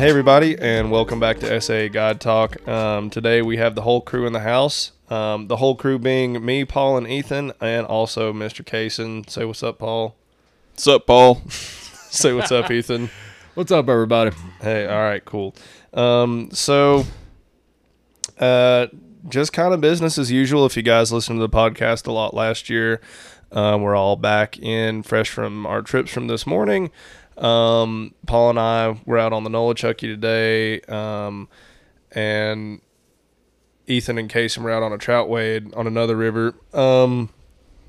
Hey, everybody, and welcome back to SA God Talk. Um, today we have the whole crew in the house. Um, the whole crew being me, Paul, and Ethan, and also Mr. Kaysen. Say what's up, Paul. What's up, Paul? Say what's up, Ethan. What's up, everybody? Hey, all right, cool. Um, so, uh, just kind of business as usual. If you guys listened to the podcast a lot last year, um, we're all back in fresh from our trips from this morning. Um, Paul and I were out on the Nolichucky today, um, and Ethan and Casey were out on a trout wade on another river. Um,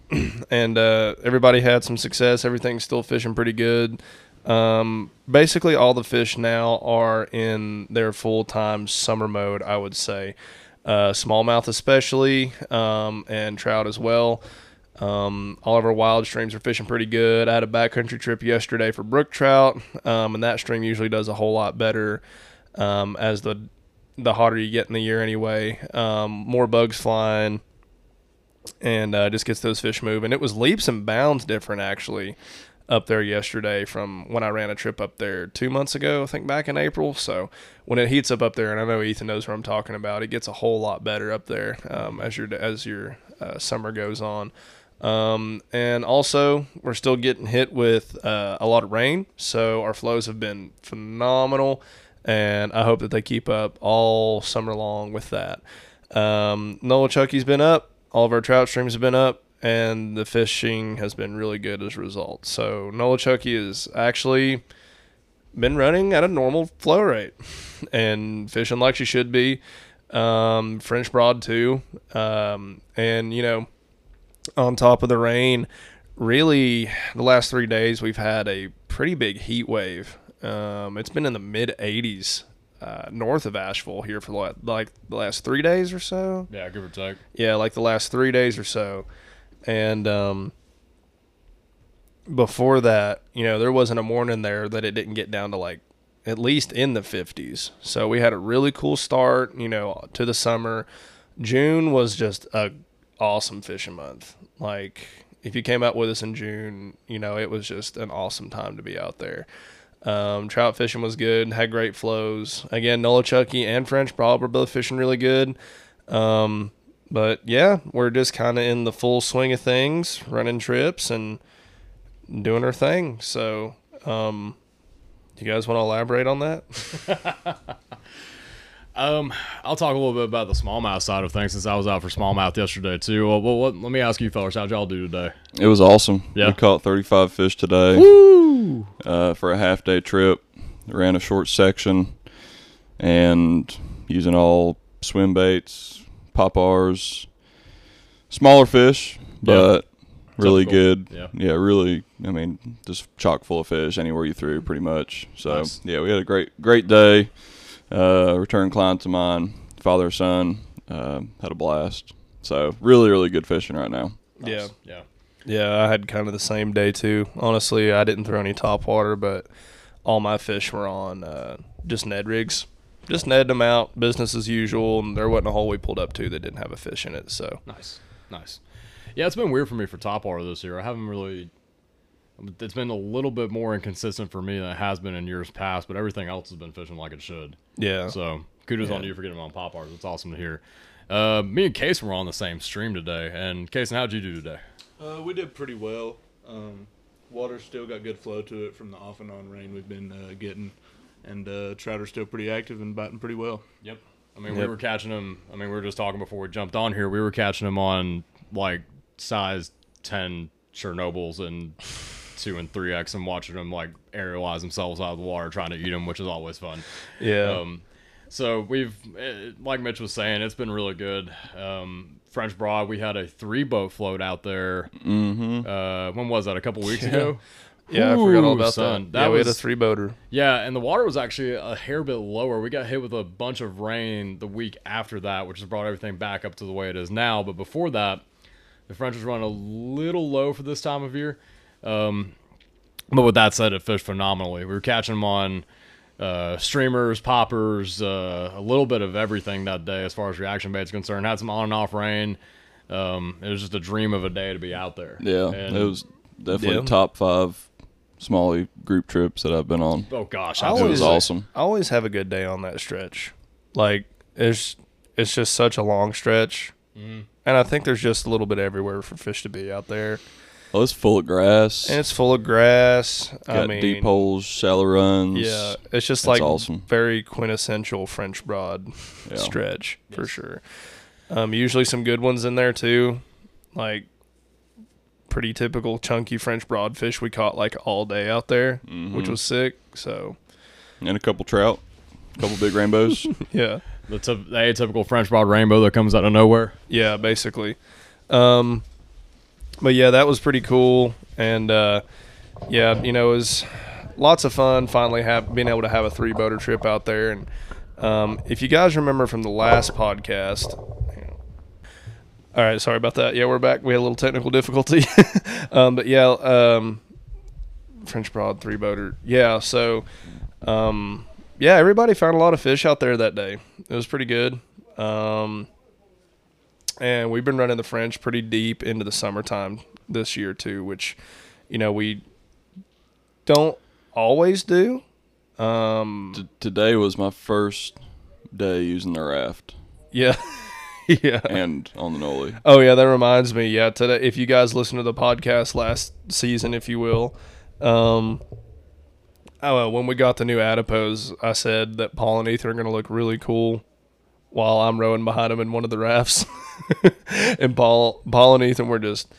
and uh, everybody had some success. Everything's still fishing pretty good. Um, basically, all the fish now are in their full time summer mode, I would say. Uh, smallmouth, especially, um, and trout as well. Um, all of our wild streams are fishing pretty good. I had a backcountry trip yesterday for brook trout, um, and that stream usually does a whole lot better um, as the the hotter you get in the year anyway. Um, more bugs flying, and uh, just gets those fish moving. It was leaps and bounds different actually up there yesterday from when I ran a trip up there two months ago, I think back in April. So when it heats up up there, and I know Ethan knows what I'm talking about, it gets a whole lot better up there um, as your as your uh, summer goes on. Um, and also, we're still getting hit with uh, a lot of rain, so our flows have been phenomenal, and I hope that they keep up all summer long with that. Um, Nolichucky's been up, all of our trout streams have been up, and the fishing has been really good as a result. So Nolichucky has actually been running at a normal flow rate and fishing like she should be. Um, French Broad too, um, and you know on top of the rain. Really, the last three days we've had a pretty big heat wave. Um, it's been in the mid 80s uh, north of Asheville here for like, like the last three days or so. Yeah, give or take. Yeah, like the last three days or so. And um, before that, you know, there wasn't a morning there that it didn't get down to like at least in the 50s. So we had a really cool start, you know, to the summer. June was just a awesome fishing month. Like if you came out with us in June, you know, it was just an awesome time to be out there. Um, trout fishing was good, had great flows. Again, Nolichucky and French Broad were both fishing really good. Um, but yeah, we're just kind of in the full swing of things, running trips and doing our thing. So, um, you guys want to elaborate on that? Um, I'll talk a little bit about the smallmouth side of things since I was out for smallmouth yesterday too. Well, well what, let me ask you, fellas, how'd y'all do today? It was awesome. Yeah. We caught 35 fish today Woo! uh, for a half day trip. Ran a short section and using all swim baits, poppers, smaller fish, but really Typical. good. Yeah. really. I mean, just chock full of fish anywhere you threw, pretty much. So Nice. yeah, we had a great great day. Uh, return client to mine, father son, uh, had a blast. So really, really good fishing right now. Yeah. Yeah. Yeah, I had kind of the same day too. Honestly, I didn't throw any top water, but all my fish were on uh, just Ned rigs. Just Ned them out, business as usual, and there wasn't a hole we pulled up to that didn't have a fish in it. So Nice. Nice. Yeah, it's been weird for me for top water this year. I haven't really. It's been a little bit more inconsistent for me than it has been in years past, but everything else has been fishing like it should. yeah, So kudos on you for getting them on poppers. It's awesome to hear. Uh, me and Case were on the same stream today, and Case, how'd you do today? Uh, we did pretty well. Um, water still got good flow to it from the off and on rain we've been uh, getting, and uh, trout are still pretty active and biting pretty well. Yep. I mean, we were catching them. I mean, we were just talking before we jumped on here. We were catching them on like size ten Chernobyls and two and three X, and watching them like aerialize themselves out of the water, trying to eat them, which is always fun. yeah, Um, so we've, eh, like Mitch was saying, it's been really good. Um, French Broad, we had a three boat float out there. Mm-hmm. Uh, when was that? A couple weeks ago. yeah. I forgot all Ooh, about son, that. that yeah, we had a three boater. Yeah, and the water was actually a hair bit lower. We got hit with a bunch of rain the week after that, which has brought everything back up to the way it is now. But before that, the French was running a little low for this time of year. Um, but with that said, it fished phenomenally. We were catching them on uh, streamers, poppers, uh, a little bit of everything that day as far as reaction bait's concerned. Had some on and off rain. Um, it was just a dream of a day to be out there. Yeah, And- it was definitely Yeah. top five small group trips that I've been on. Oh gosh, I It always- was awesome. I always have a good day on that stretch. Like it's it's just such a long stretch, Mhm. and I think there's just a little bit everywhere for fish to be out there, Oh, it's full of grass. and it's full of grass. I got mean, deep holes, shallow runs. Yeah, it's just like awesome. very quintessential French Broad Yeah. stretch for sure. Um, usually some good ones in there too, like pretty typical chunky French Broad fish we caught like all day out there, which Mhm. was sick. So and a couple trout, a couple big rainbows. yeah, the, typ- the atypical French broad rainbow that comes out of nowhere. yeah, basically. Um, but yeah, that was pretty cool, and uh, yeah, you know, it was lots of fun. Finally, have being able to have a three boater trip out there, and um, if you guys remember from the last podcast. All right, sorry about that. Yeah, we're back. We had a little technical difficulty, um, but yeah, um, French Broad three boater. Yeah, so um, yeah, everybody found a lot of fish out there that day. It was pretty good. And we've been running the French pretty deep into the summertime this year too, which you know we don't always do. Um, T- today was my first day using the raft yeah, yeah. and on the Noli. Oh yeah, that reminds me. Yeah, today if you guys listen to the podcast last season, if you will, um, oh when we got the new adipose, I said that Paul and Ethan are going to look really cool while I'm rowing behind him in one of the rafts, and Paul, Paul and Ethan were just,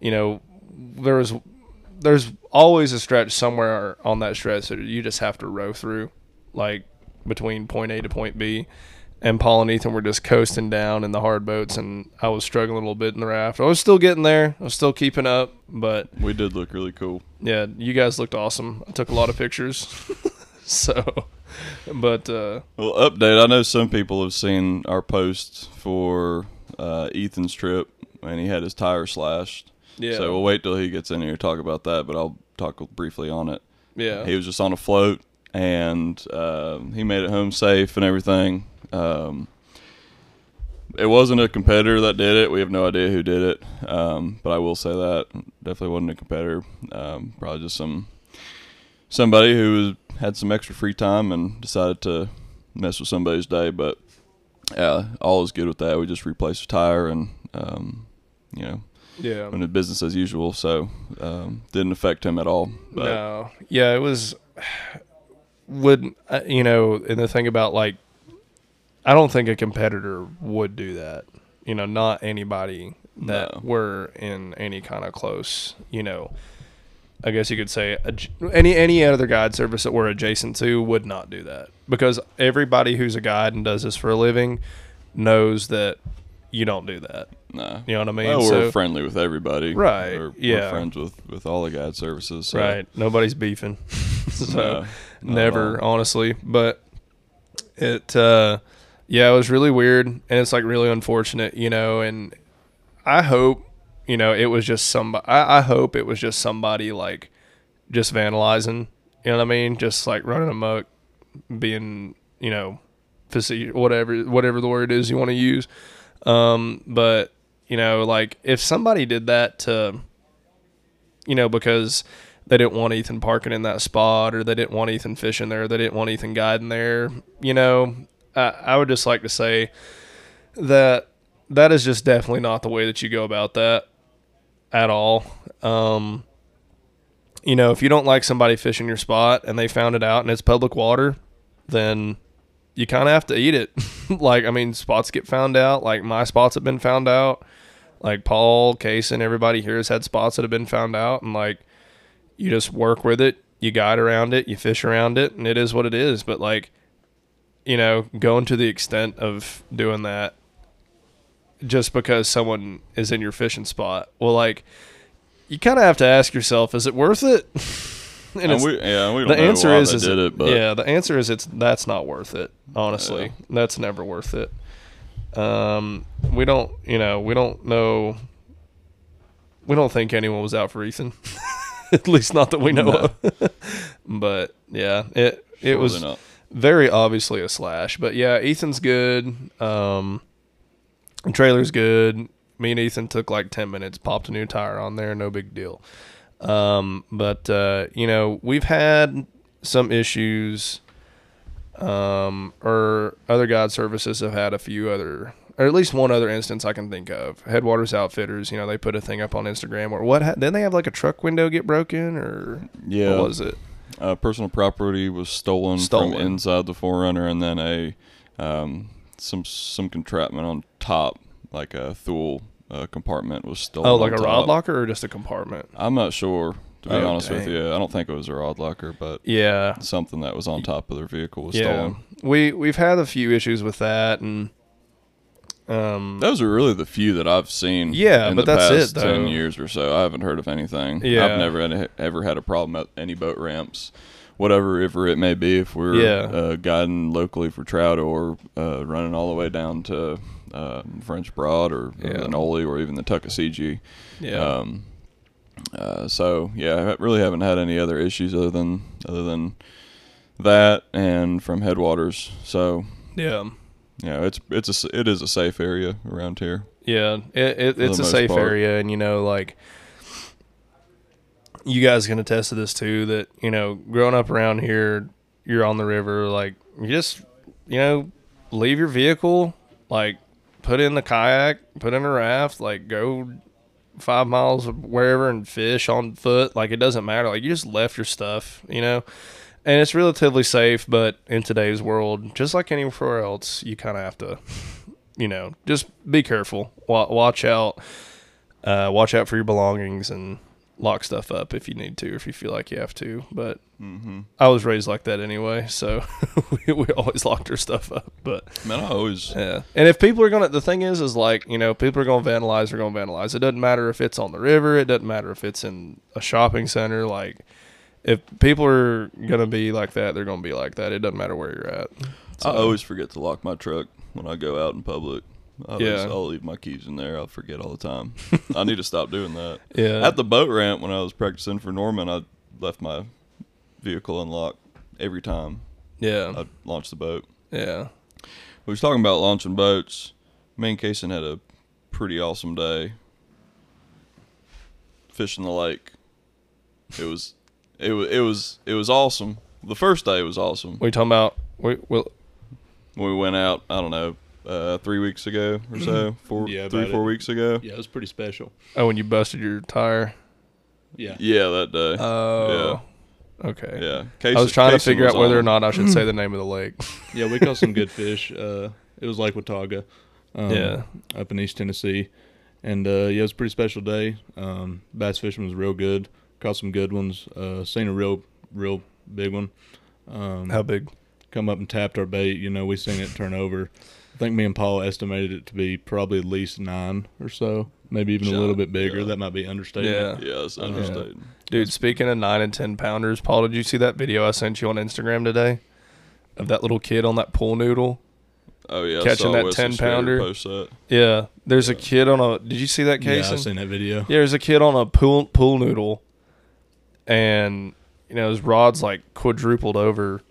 you know, there was, there's always a stretch somewhere on that stretch that you just have to row through, like between point A to point B and Paul and Ethan were just coasting down in the hard boats, and I was struggling a little bit in the raft. I was still getting there. I was still keeping up, but We did look really cool. yeah, you guys looked awesome. I took a lot of pictures. so, but uh, Well, update. I know some people have seen our post for uh, Ethan's trip, and he had his tire slashed. yeah, So we'll wait till he gets in here to talk about that, but I'll talk briefly on it. yeah, He was just on a float, and uh, he made it home safe and everything. Um, it wasn't a competitor that did it. We have no idea who did it, um, but I will say that definitely wasn't a competitor. Um, probably just some somebody who had some extra free time and decided to mess with somebody's day. But yeah, all is good with that. We just replaced the tire, and um, you know, yeah. went to business as usual. So um, didn't affect him at all. But no, yeah, it was. Would uh, you know? And the thing about like, I don't think a competitor would do that. You know, not anybody that No. were in any kind of close. You know, I guess you could say any any other guide service that we're adjacent to would not do that because everybody who's a guide and does this for a living knows that you don't do that. No. You know what I mean? Well, we're So- friendly with everybody. Right, We're, yeah. We're friends with, with all the guide services. So. Right. Nobody's beefing. so No, never, honestly. But it uh yeah, it was really weird and it's like really unfortunate, you know, and I hope, you know, it was just somebody I, I hope it was just somebody like just vandalizing, you know what I mean? Just like running amok, being, you know, whatever whatever the word is you want to use. Um, but you know, like if somebody did that to you know, because they didn't want Ethan parking in that spot or they didn't want Ethan fishing there, they didn't want Ethan guiding there, you know, I, I would just like to say that that is just definitely not the way that you go about that at all. Um, you know, if you don't like somebody fishing your spot and they found it out and it's public water, then you kind of have to eat it. like, I mean, spots get found out. Like, my spots have been found out. Like, Paul, Case, and everybody here has had spots that have been found out. And, like, you just work with it, you guide around it, you fish around it, and it is what it is. But, like, you know, going to the extent of doing that just because someone is in your fishing spot, well, like, you kind of have to ask yourself, is it worth it? And, it's- we, yeah, we don't the know answer is, is did it, but yeah, the answer is it's that's not worth it. Honestly, Yeah. that's never worth it. Um, we don't, you know, we don't know. We don't think anyone was out for Ethan, at least not that we know No. of. but yeah, it it surely was not. very obviously a slash. But yeah, Ethan's good. Um, trailer's good. Me and Ethan took like ten minutes, popped a new tire on there, no big deal. Um, but uh, you know, we've had some issues. Um, or other God services have had a few other, or at least one other instance I can think of. Headwaters Outfitters, you know, they put a thing up on Instagram or what? Ha- didn't they have like a truck window get broken or Yeah. what was it? Uh, personal property was stolen, Stolen. from inside the 4Runner, and then a um, some some contraptment on top, like a Thule uh, compartment, was stolen. Oh, like a rod locker or just a compartment? I'm not sure, to be Oh, honest with you. I don't think it was a rod locker, but Yeah, something that was on top of their vehicle was yeah. stolen. We we've had a few issues with that, and um, Those are really the few that I've seen. Yeah, in but the that's past it, ten years or so. I haven't heard of anything. Yeah. I've never had, ever had a problem at any boat ramps, whatever river it may be. If we're Yeah. uh, guiding locally for trout or uh, running all the way down to uh, French Broad or, Yeah. the Noli or even the Tuckasegee. yeah, Um, uh, so yeah, I really haven't had any other issues other than other than that and from headwaters. So yeah, know, it's it's a it is a safe area around here. yeah. It, it, it's a safe part. area, and you know, like you guys can attest to this too. That you know, growing up around here, you're on the river. Like you just you know, leave your vehicle, like put in the kayak, put in a raft, like go five miles wherever and fish on foot. Like it doesn't matter. Like you just left your stuff, you know. And it's relatively safe, but in today's world, just like anywhere else, you kind of have to, you know, just be careful. Watch out. Uh, watch out for your belongings and lock stuff up if you need to, or if you feel like you have to. But Mm-hmm. I was raised like that anyway, so we, we always locked our stuff up. But Man, I always yeah. And if people are gonna, the thing is, is like you know, people are gonna vandalize. They're gonna vandalize. It doesn't matter if it's on the river. It doesn't matter if it's in a shopping center. Like, if people are gonna be like that, they're gonna be like that. It doesn't matter where you're at. I always forget to lock my truck when I go out in public. I Yeah. I'll leave my keys in there. I'll forget all the time. I need to stop doing that. Yeah. At the boat ramp when I was practicing for Norman, I left my vehicle unlocked every time yeah. I launched the boat. yeah. We was talking about launching boats. Me and Kason had a pretty awesome day fishing the lake. It was, it was, it was, it was awesome. The first day was awesome. What are you talking about? We, well, we went out i don't know uh, three weeks ago or so four Yeah, three four it. weeks ago Yeah, it was pretty special. oh, when you busted your tire. Yeah. yeah that day Oh. Okay. yeah I was trying to figure out whether or not I should say the name of the lake. Yeah, we caught some good fish. Uh, it was Lake Watauga. Um, Yeah. Up in East Tennessee. And uh, yeah, it was a pretty special day. Um, bass fishing was real good. Caught some good ones. Uh, seen a real, real big one. Um, How big? come up and tapped our bait. You know, we seen it turn over. I think me and Paul estimated it to be probably at least nine or so, maybe even a little bit bigger. yeah. That might be understated. Yeah. yeah that's uh, understated Dude, speaking of nine and ten pounders, Paul, did you see that video I sent you on Instagram today of that little kid on that pool noodle? oh yeah I Catching saw that Wesley 10 pounder. post that Yeah, there's a kid on a. Did you see that case? Yeah. I've seen that video. Yeah, there's a kid on a pool pool noodle, and you know his rod's like quadrupled over,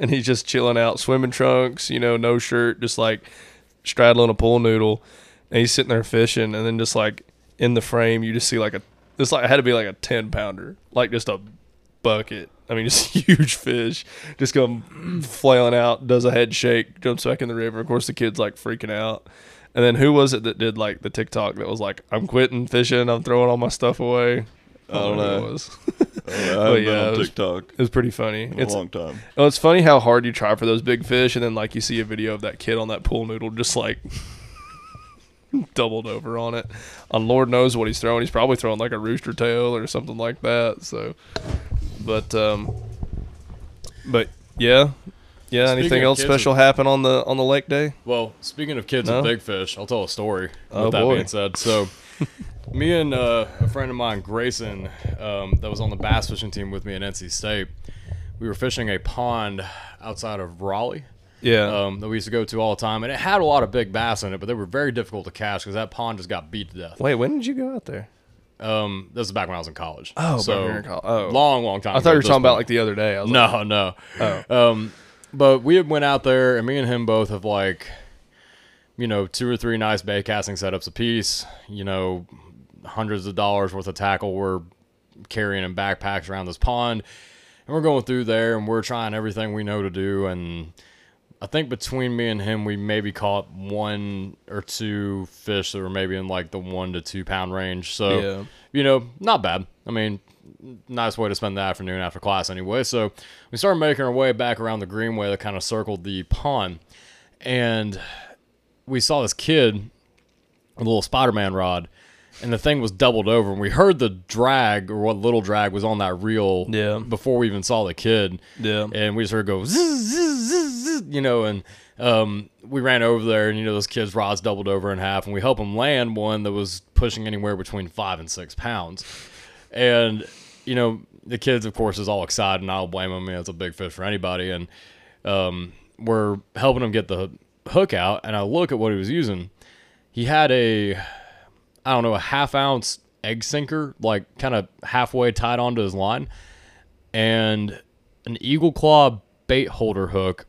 and he's just chilling out, swimming trunks, you know, no shirt, just like straddling a pool noodle, and he's sitting there fishing, and then just like in the frame, you just see like a this like it had to be like a ten pounder, like just a bucket. I mean, just huge fish, just come flailing out, does a head shake, jumps back in the river. Of course, the kid's like freaking out. And then who was it that did like the TikTok that was like, "I'm quitting fishing, I'm throwing all my stuff away." I don't know. It was. Oh, yeah, I haven't But been yeah, on it was- TikTok It was pretty funny. in a It's long time well, it's funny how hard you try for those big fish, and then like you see a video of that kid on that pool noodle just like doubled over on it. And Lord knows what he's throwing. He's probably throwing like a rooster tail or something like that. So, but um, but yeah, yeah. Speaking anything else special happen on the on the lake day? Well, speaking of kids No? and big fish, I'll tell a story. Oh, with that boy. being said, so me and uh, a friend of mine, Grayson, um, that was on the bass fishing team with me at NC State, we were fishing a pond outside of Raleigh Yeah. um, that we used to go to all the time, and it had a lot of big bass in it, but they were very difficult to catch because that pond just got beat to death. Wait, when did you go out there? Um, this is back when I was in college. Oh, so when you were in oh. long, long time. I thought you were talking about like the other day. I was like, No, no. Oh. Um, but we went out there, and me and him both have like, you know, two or three nice bait casting setups apiece. You know, hundreds of dollars worth of tackle we're carrying in backpacks around this pond. And we're going through there and we're trying everything we know to do. And I think between me and him, we maybe caught one or two fish that were maybe in like the one to two pound range. So, Yeah. you know, not bad. I mean, nice way to spend the afternoon after class anyway. So we started making our way back around the greenway that kind of circled the pond. And we saw this kid with a little Spider-Man rod, and the thing was doubled over. And we heard the drag or what little drag was on that reel Yeah. before we even saw the kid. Yeah. And we just heard it go zzz, zzz, zzz, zzz, you know, and um, we ran over there, and you know, this kid's rod's doubled over in half, and we helped him land one that was pushing anywhere between five and six pounds. And you know, the kids, of course, is all excited, and I don't blame them. I mean, it's a big fish for anybody, and um, we're helping him get the hook out. And I look at what he was using. He had a, I don't know, a half ounce egg sinker, like kind of halfway tied onto his line, and an eagle claw bait holder hook.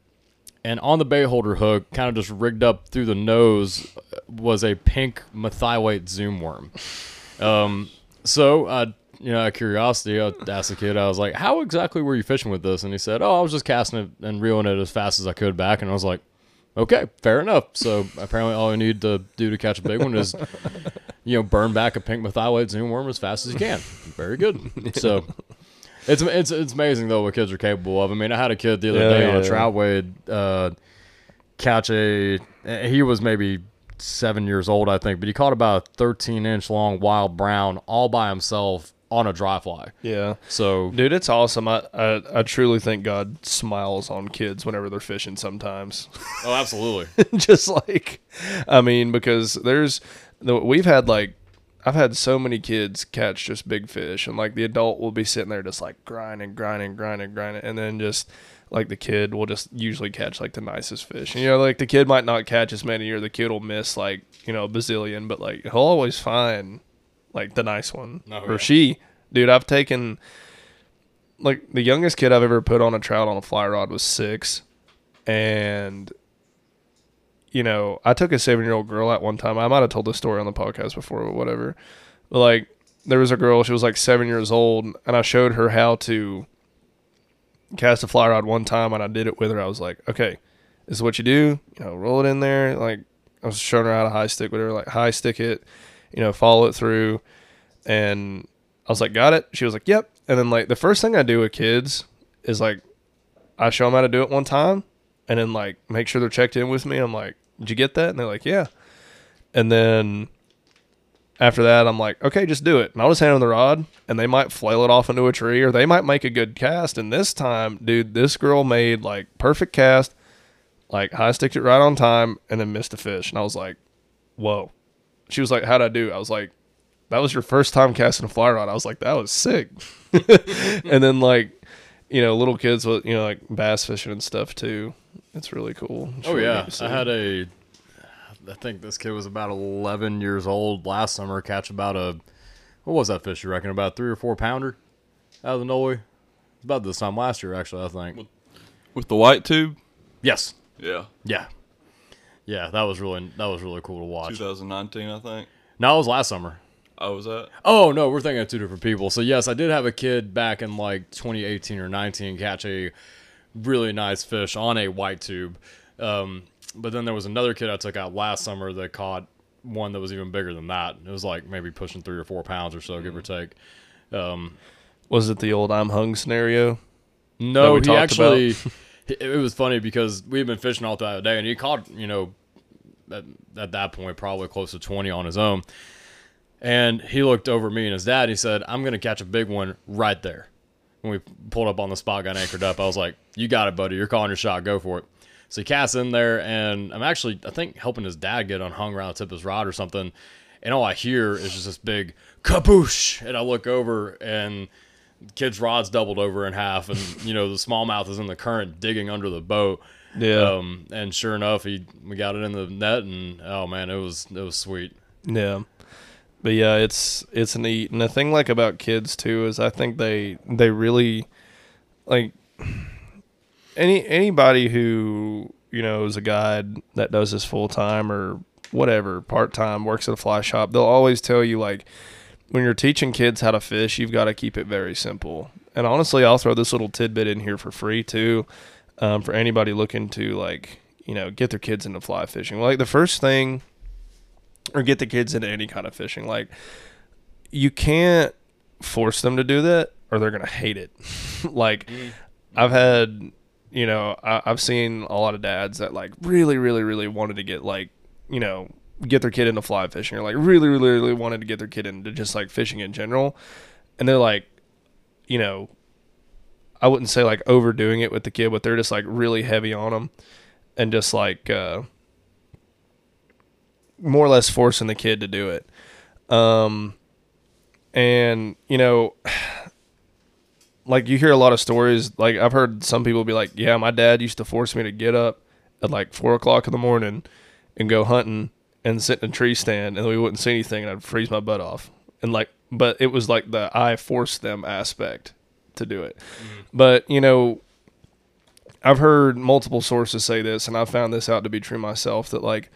And on the bait holder hook, kind of just rigged up through the nose, was a pink Merthiolate Zoom worm. Um, so, I you know, out of curiosity, I asked the kid, I was like, how exactly were you fishing with this? And he said, oh, I was just casting it and reeling it as fast as I could back. And I was like, okay, fair enough. So apparently all you need to do to catch a big one is, you know, burn back a pink Merthiolate Zoom worm as fast as you can. Very good. So it's, it's, it's amazing, though, what kids are capable of. I mean, I had a kid the other Yeah, day on a trout wade uh, catch a, he was maybe seven years old, I think, but he caught about a 13 inch long wild brown all by himself on a dry fly. Yeah. So Dude, it's awesome. I, I I truly think God smiles on kids whenever they're fishing sometimes. oh, absolutely. just like I mean, because there's the- we've had like I've had so many kids catch just big fish and like the adult will be sitting there just like grinding, grinding, grinding, grinding and then just like the kid will just usually catch like the nicest fish. And, you know, like the kid might not catch as many or the kid will miss like, you know, a bazillion, but like he'll always find like the nice one. Oh, or yeah. she. Dude, I've taken like the youngest kid I've ever put on a trout on a fly rod was six. And you know, I took a seven year old girl at one time. I might have told this story on the podcast before, but whatever. But like, there was a girl, she was like seven years old, and I showed her how to cast a fly rod one time, and I did it with her. I was like, okay, this is what you do. You know, roll it in there. Like, I was showing her how to high stick with her, like, high stick it, you know, follow it through. And I was like, got it. She was like, yep. And then, like, the first thing I do with kids is like, I show them how to do it one time and then like make sure they're checked in with me. I'm like, did you get that? And they're like, yeah. And then after that, I'm like, okay, just do it. And I'll just hand them the rod and they might flail it off into a tree or they might make a good cast. And this time, dude, this girl made like perfect cast, like high sticked it right on time and then missed a fish. And I was like, whoa. She was like, how'd I do? I was like, that was your first time casting a fly rod. I was like, that was sick. and then like, you know, little kids with you know like bass fishing and stuff too. It's really cool. It's Oh really yeah, neat to see. I had a. I think this kid was about 11 years old last summer. Catch about a, what was that fish? You reckon about three or four pounder out of the Noli? It's about this time last year, actually. I think. With the white tube? Yes. Yeah. Yeah. Yeah, that was really that was really cool to watch. 2019, I think. No, it was last summer. I was at. Oh no, we're thinking of two different people. So yes, I did have a kid back in like 2018 or 19 catch a really nice fish on a white tube. Um, but then there was another kid I took out last summer that caught one that was even bigger than that. It was like maybe pushing three or four pounds or so, give or take. Um, Was it the old I'm hung scenario? no, he actually. it was funny because we had been fishing all throughout the day, and he caught you know at, at that point probably close to 20 on his own. And he looked over at me and his dad. He said, "I'm gonna catch a big one right there." When we pulled up on the spot, got anchored up, I was like, "You got it, buddy. You're calling your shot. Go for it." So he casts in there, and I'm actually, I think, helping his dad get unhung around the tip of his rod or something. And all I hear is just this big kaboosh, and I look over, and kid's rod's doubled over in half, and you know the smallmouth is in the current digging under the boat. Yeah. Um, and sure enough, he we got it in the net, and oh man, it was it was sweet. Yeah. But yeah, it's it's neat. And the thing like about kids too is I think they they really like any anybody who, you know, is a guide that does this full time or whatever, part time, works at a fly shop, they'll always tell you like when you're teaching kids how to fish, you've got to keep it very simple. And honestly, I'll throw this little tidbit in here for free too, um, for anybody looking to like you know get their kids into fly fishing. Like the first thing, or get the kids into any kind of fishing. Like you can't force them to do that, or they're gonna hate it. like I've had, you know, I, I've seen a lot of dads that like really, really, really wanted to get like, you know, get their kid into fly fishing, or like really, really, really wanted to get their kid into just like fishing in general, and they're like, you know, I wouldn't say like overdoing it with the kid, but they're just like really heavy on them, and just like uh, more or less forcing the kid to do it. Um, and you know like you hear a lot of stories like i've heard some people be like yeah my dad used to force me to get up at like four o'clock in the morning and go hunting and sit in a tree stand and we wouldn't see anything and i'd freeze my butt off. And like but it was like the i forced them aspect to do it. But you know i've heard multiple sources say this and i found this out to be true myself that like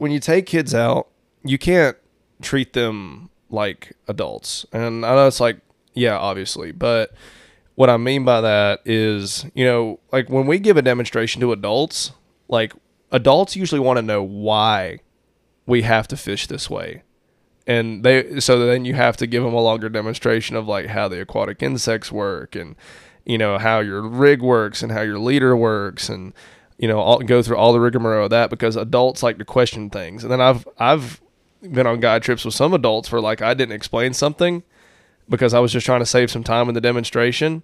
when you take kids out you can't treat them like adults. And I know it's like, yeah, obviously, but what I mean by that is, you know, like when we give a demonstration to adults, like adults usually want to know why we have to fish this way. And they so then you have to give them a longer demonstration of like how the aquatic insects work and you know how your rig works and how your leader works and you know all, go through all the rigmarole of that because adults like to question things. And then I've I've been on guide trips with some adults where like I didn't explain something because I was just trying to save some time in the demonstration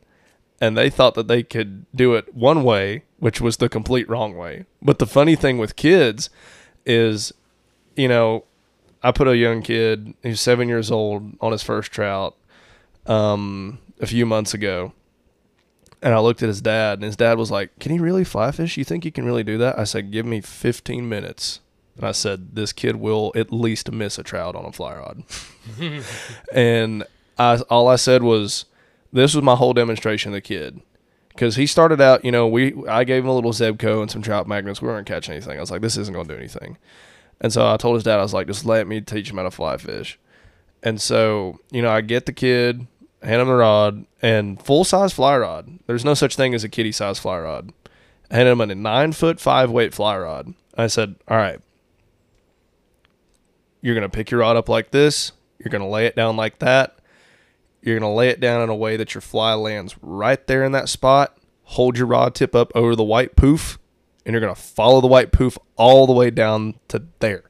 and they thought that they could do it one way, which was the complete wrong way. But the funny thing with kids is, you know, I put a young kid who's seven years old on his first trout um, a few months ago. And I looked at his dad, and his dad was like, Can he really fly fish? You think he can really do that? I said, Give me 15 minutes. And I said, This kid will at least miss a trout on a fly rod. and I, all I said was, This was my whole demonstration of the kid. Because he started out, you know, we I gave him a little Zebco and some trout magnets. We weren't catching anything. I was like, This isn't going to do anything. And so I told his dad, I was like, Just let me teach him how to fly fish. And so, you know, I get the kid, hand him the rod, and full size fly rod. There's no such thing as a kitty size fly rod. I handed him a nine foot five weight fly rod. I said, All right, you're going to pick your rod up like this. You're going to lay it down like that. You're going to lay it down in a way that your fly lands right there in that spot. Hold your rod tip up over the white poof, and you're going to follow the white poof all the way down to there.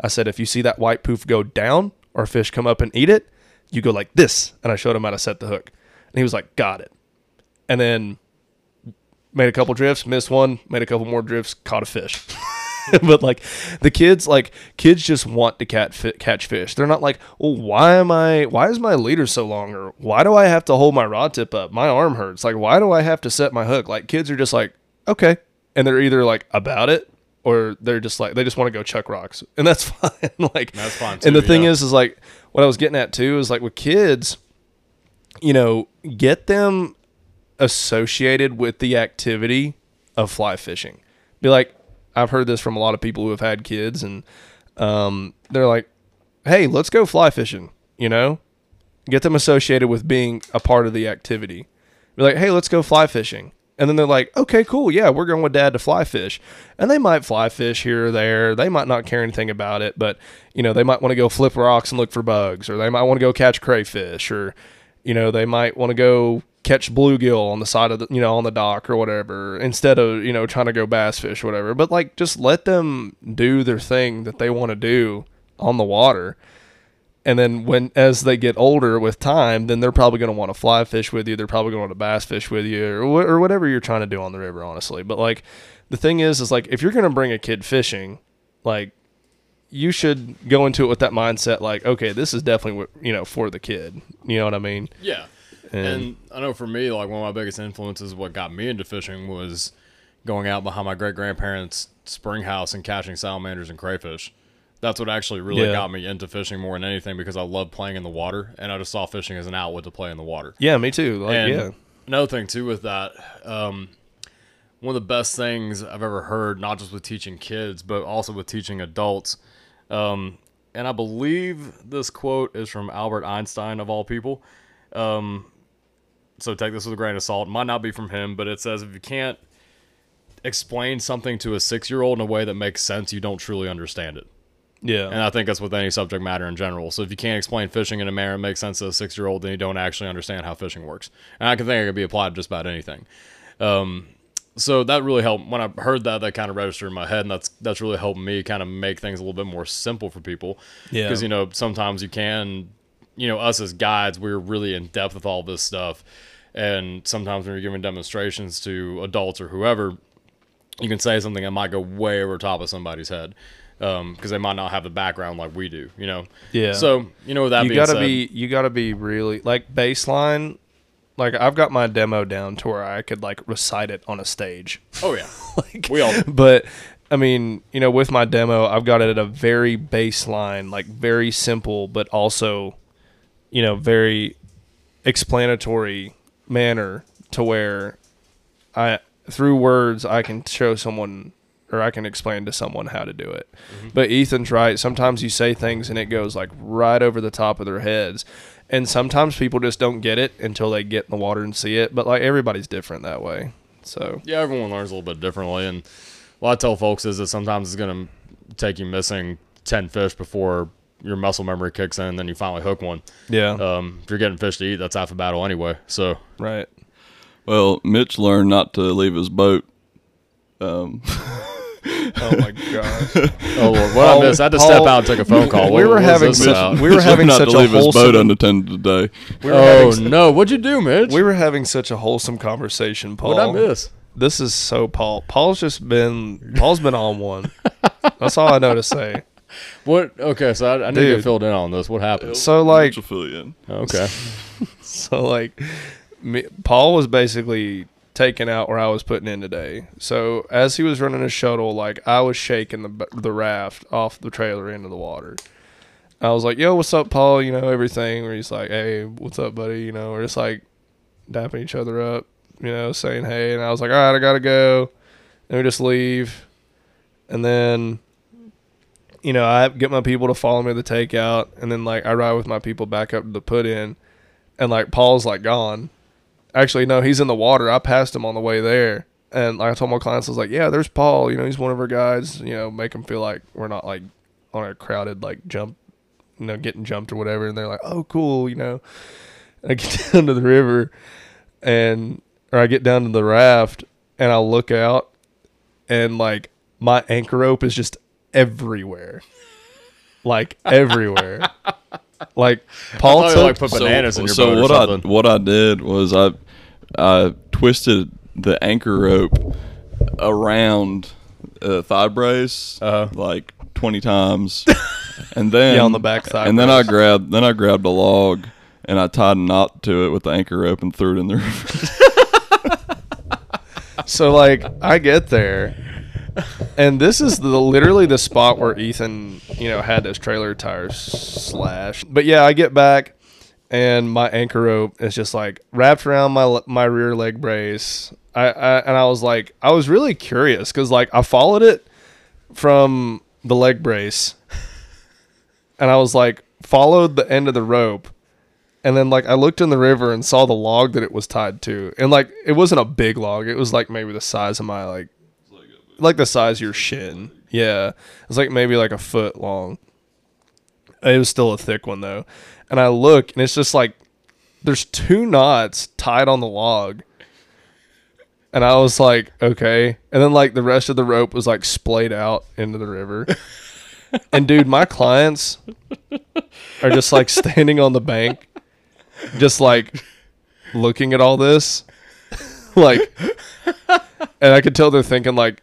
I said, if you see that white poof go down or fish come up and eat it, you go like this. And I showed him how to set the hook. And he was like, got it. And then made a couple drifts, missed one, made a couple more drifts, caught a fish. but like the kids, like kids just want to catch fi- catch fish. They're not like, well, why am I? Why is my leader so long? Or why do I have to hold my rod tip up? My arm hurts. Like, why do I have to set my hook? Like kids are just like, okay, and they're either like about it or they're just like they just want to go chuck rocks, and that's fine. like That's fine, And the too, thing is, is like what I was getting at too is like with kids, you know, get them associated with the activity of fly fishing. Be like, I've heard this from a lot of people who have had kids, and um, they're like, "Hey, let's go fly fishing." You know, get them associated with being a part of the activity. Be like, "Hey, let's go fly fishing," and then they're like, "Okay, cool, yeah, we're going with Dad to fly fish," and they might fly fish here or there. They might not care anything about it, but you know, they might want to go flip rocks and look for bugs, or they might want to go catch crayfish, or you know, they might want to go catch bluegill on the side of the, you know, on the dock or whatever, instead of, you know, trying to go bass fish or whatever. But like, just let them do their thing that they want to do on the water. And then when, as they get older with time, then they're probably going to want to fly fish with you. They're probably going to want to bass fish with you or, wh- or whatever you're trying to do on the river, honestly. But like, the thing is, is like, if you're going to bring a kid fishing, like, you should go into it with that mindset, like, okay, this is definitely what, you know, for the kid. You know what I mean? Yeah. And, I know for me, like one of my biggest influences, what got me into fishing was going out behind my great grandparents' spring house and catching salamanders and crayfish. That's what actually really Yeah. got me into fishing more than anything because I love playing in the water and I just saw fishing as an outlet to play in the water. Yeah, me too. Like, and yeah. another thing too with that, um, one of the best things I've ever heard, not just with teaching kids, but also with teaching adults, um, and I believe this quote is from Albert Einstein of all people. Um, so take this with a grain of salt. It might not be from him, but it says if you can't explain something to a six-year-old in a way that makes sense, you don't truly understand it. Yeah. And I think that's with any subject matter in general. So if you can't explain fishing in a manner that makes sense to a six year old, then you don't actually understand how fishing works. And I can think it could be applied to just about anything. Um, so that really helped when I heard that that kind of registered in my head and that's that's really helped me kind of make things a little bit more simple for people. Yeah. Because you know, sometimes you can you know, us as guides, we're really in depth with all this stuff. And sometimes when you're giving demonstrations to adults or whoever, you can say something that might go way over top of somebody's head Um, because they might not have the background like we do, you know. Yeah. So you know, that you being gotta said, be you gotta be really like baseline like i've got my demo down to where i could like recite it on a stage oh yeah, like we all but i mean you know with my demo i've got it at a very baseline like very simple but also you know very explanatory manner to where i through words i can show someone or i can explain to someone how to do it but ethan's right sometimes you say things and it goes like right over the top of their heads and sometimes people just don't get it until they get in the water and see it but like everybody's different that way so yeah, everyone learns a little bit differently. And what I tell folks is that sometimes it's gonna take you missing ten fish before your muscle memory kicks in, and then you finally hook one. yeah Um, if you're getting fish to eat, that's half the battle anyway. So right Well, Mitch learned not to leave his boat. Um, oh my gosh Oh Lord, what I missed? I had to step Paul- out and take a phone call. we What- were having such- we were having not such to a leave his boat unattended today. we Oh having, no! What'd you do, Mitch? we were having such a wholesome conversation paul What'd I miss? this is so paul paul's just been paul's been on one that's all i know to say What? Okay, so I, I need to get filled in on this. What happened? so like fill you in. Okay. So like, me, Paul was basically taken out where I was putting in today. So as he was running his shuttle, like I was shaking the the raft off the trailer into the water. I was like, "Yo, what's up, Paul?" You know everything. Where he's like, "Hey, what's up, buddy?" You know, we're just like dapping each other up. You know, saying hey, and I was like, "All right, I gotta go," and we just leave, and then. You know, I get my people to follow me to the takeout, and then like I ride with my people back up to the put in, and like Paul's like gone. Actually, no, he's in the water. I passed him on the way there, and like I told my clients, I was like, "Yeah, there's Paul. You know, he's one of our guys. You know, make him feel like we're not like on a crowded like jump, you know, getting jumped or whatever." And they're like, "Oh, cool," you know. And I get down to the river, and or I get down to the raft, and I look out, and like my anchor rope is just everywhere, like everywhere. Like Paul took like, put bananas in your so what I what I did was I I twisted the anchor rope around a thigh brace Uh-huh. like twenty times, and then Yeah, on the back thigh and then I grabbed then I grabbed a log and I tied a knot to it with the anchor rope and threw it in the river. So like I get there, and this is the literally the spot where Ethan, you know, had his trailer tires slashed. But yeah, I get back, and my anchor rope is just like wrapped around my my rear leg brace. I, I and I was like, I was really curious because like I followed it from the leg brace, and I was like followed the end of the rope. And then like I looked in the river and saw the log that it was tied to. And like it wasn't a big log. It was like maybe the size of my like like the size of your shin. Yeah. it's like maybe like a foot long. It was still a thick one though. And I look and it's just like there's two knots tied on the log. And I was like, okay. And then like the rest of the rope was like splayed out into the river. and dude, my clients are just like standing on the bank, just like looking at all this. like and I could tell they're thinking like,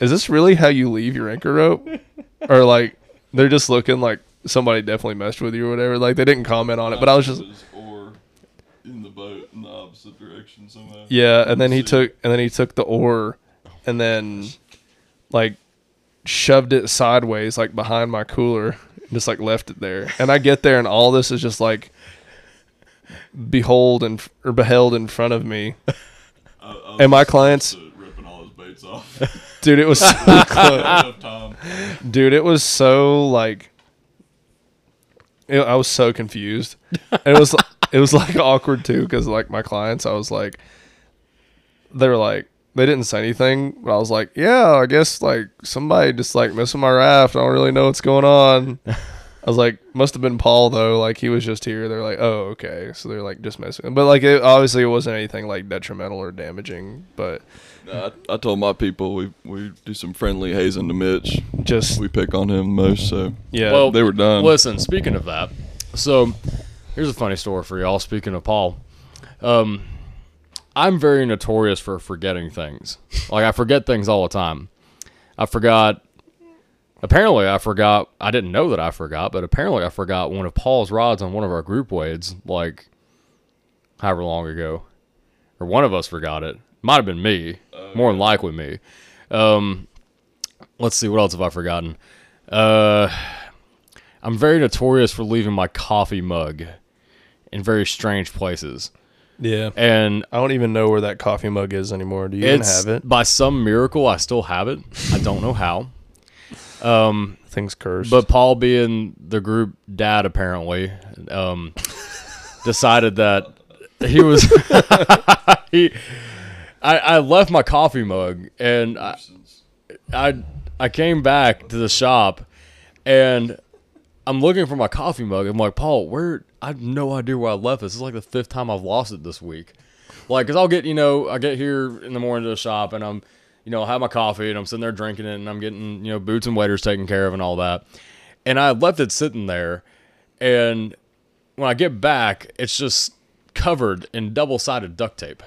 is this really how you leave your anchor rope? Or like they're just looking like somebody definitely messed with you or whatever. Like they didn't comment on it, but I was just or in the boat in the opposite direction somehow. Yeah, and then he took and then he took the oar and then like shoved it sideways like behind my cooler and just like left it there. And I get there and all this is just like behold and or beheld in front of me. Uh, uh, and my clients ripping all his baits off. Dude, it was so close. Dude, it was so like it, I was so confused. And it was it was like awkward too because like my clients, I was like, they were like they didn't say anything, but I was like, yeah, I guess like somebody just like missing my raft. I don't really know what's going on. I was like, must have been Paul though. Like he was just here. They're like, oh okay. So they're like just messing. But like it, obviously it wasn't anything like detrimental or damaging. But No, I, I told my people we we do some friendly hazing to Mitch. just We pick on him most, so yeah. Well, they were done. Listen, speaking of that, so here's a funny story for y'all. Speaking of Paul, um, I'm very notorious for forgetting things. Like I forget things all the time. I forgot. Apparently, I forgot. I didn't know that I forgot, but apparently, I forgot one of Paul's rods on one of our group wades, like however long ago, or one of us forgot it. Might have been me, more than likely me. Um, let's see, what else have I forgotten? Uh, I'm very notorious for leaving my coffee mug in very strange places. yeah. And I don't even know where that coffee mug is anymore. Do you even have it? by some miracle I still have it. I don't know how. Um, Things cursed. but Paul being the group dad apparently um, decided that he was he I, I left my coffee mug and I, I I came back to the shop and I'm looking for my coffee mug. I'm like, Paul, where? I have no idea where I left this. This is like the fifth time I've lost it this week. Like, cause I'll get, you know, I get here in the morning to the shop and I'm, you know, I have my coffee and I'm sitting there drinking it and I'm getting, you know, boots and waders taken care of and all that. And I left it sitting there. And when I get back, it's just covered in double sided duct tape.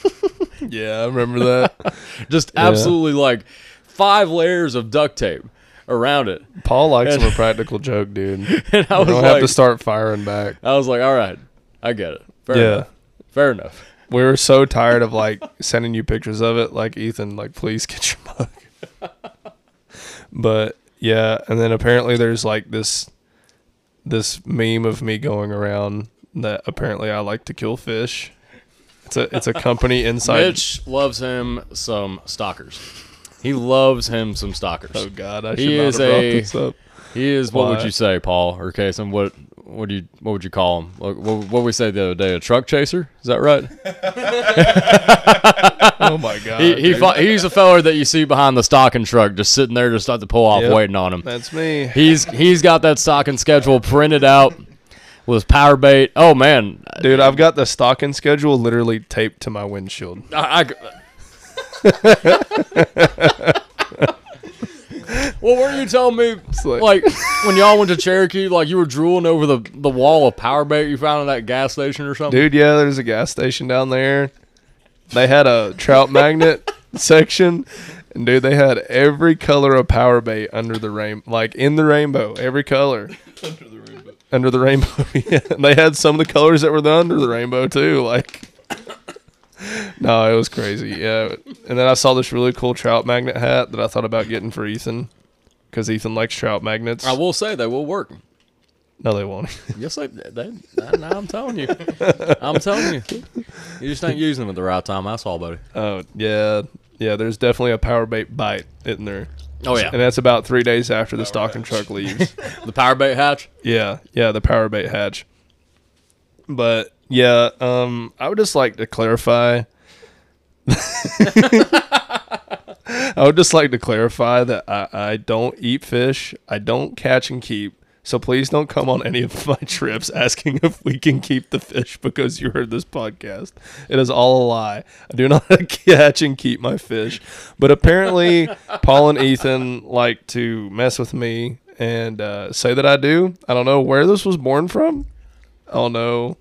yeah, I remember that. Just absolutely like five layers of duct tape around it. Paul likes him a practical joke, dude. And I was don't like, have to start firing back. I was like, all right, I get it. Fair Yeah. enough. Fair enough. We were so tired of like sending you pictures of it. Like Ethan, like please get your mug. but yeah, and then apparently there's like this this meme of me going around that apparently I like to kill fish. It's a it's a company inside. Mitch loves him some stockers. He loves him some stockers. Oh God, I should He not is have brought a- this up. He is what would you say, Paul or Kason? What what do you what would you call him? What, what, what we say the other day? A truck chaser? Is that right? Oh my God, he he he's a feller that you see behind the stocking truck, just sitting there, just at the pull off, Yep. waiting on him. That's me. He's he's got that stocking schedule printed out with power bait. Oh man, Dude, I've got the stocking schedule literally taped to my windshield. I, I- you telling me like- like, when y'all went to Cherokee, like you were drooling over the the wall of power bait you found in that gas station or something? Dude, yeah, there's a gas station down there. They had a trout magnet section. And dude, they had every color of power bait under the rain, like in the rainbow, every color under the rainbow. under the rainbow. yeah, and they had some of the colors that were the under the rainbow too. Like, no, it was crazy. Yeah, and then I saw this really cool trout magnet hat that I thought about getting for Ethan because Ethan likes trout magnets. I will say they will work. no, they won't. Yes, they. they now I'm telling you, I'm telling you, you just ain't using them at the right time. That's all, buddy. oh yeah, yeah. There's definitely a power bait bite in there. Oh yeah, and that's about three days after the stocking truck leaves. the power bait hatch. yeah, yeah, the power bait hatch. But yeah, um, I would just like to clarify. I would just like to clarify that I, I don't eat fish. I don't catch and keep. So please don't come on any of my trips asking if we can keep the fish because you heard this podcast. It is all a lie. I do not catch and keep my fish. But apparently, Paul and Ethan like to mess with me and uh, say that I do. I don't know where this was born from. I don't no.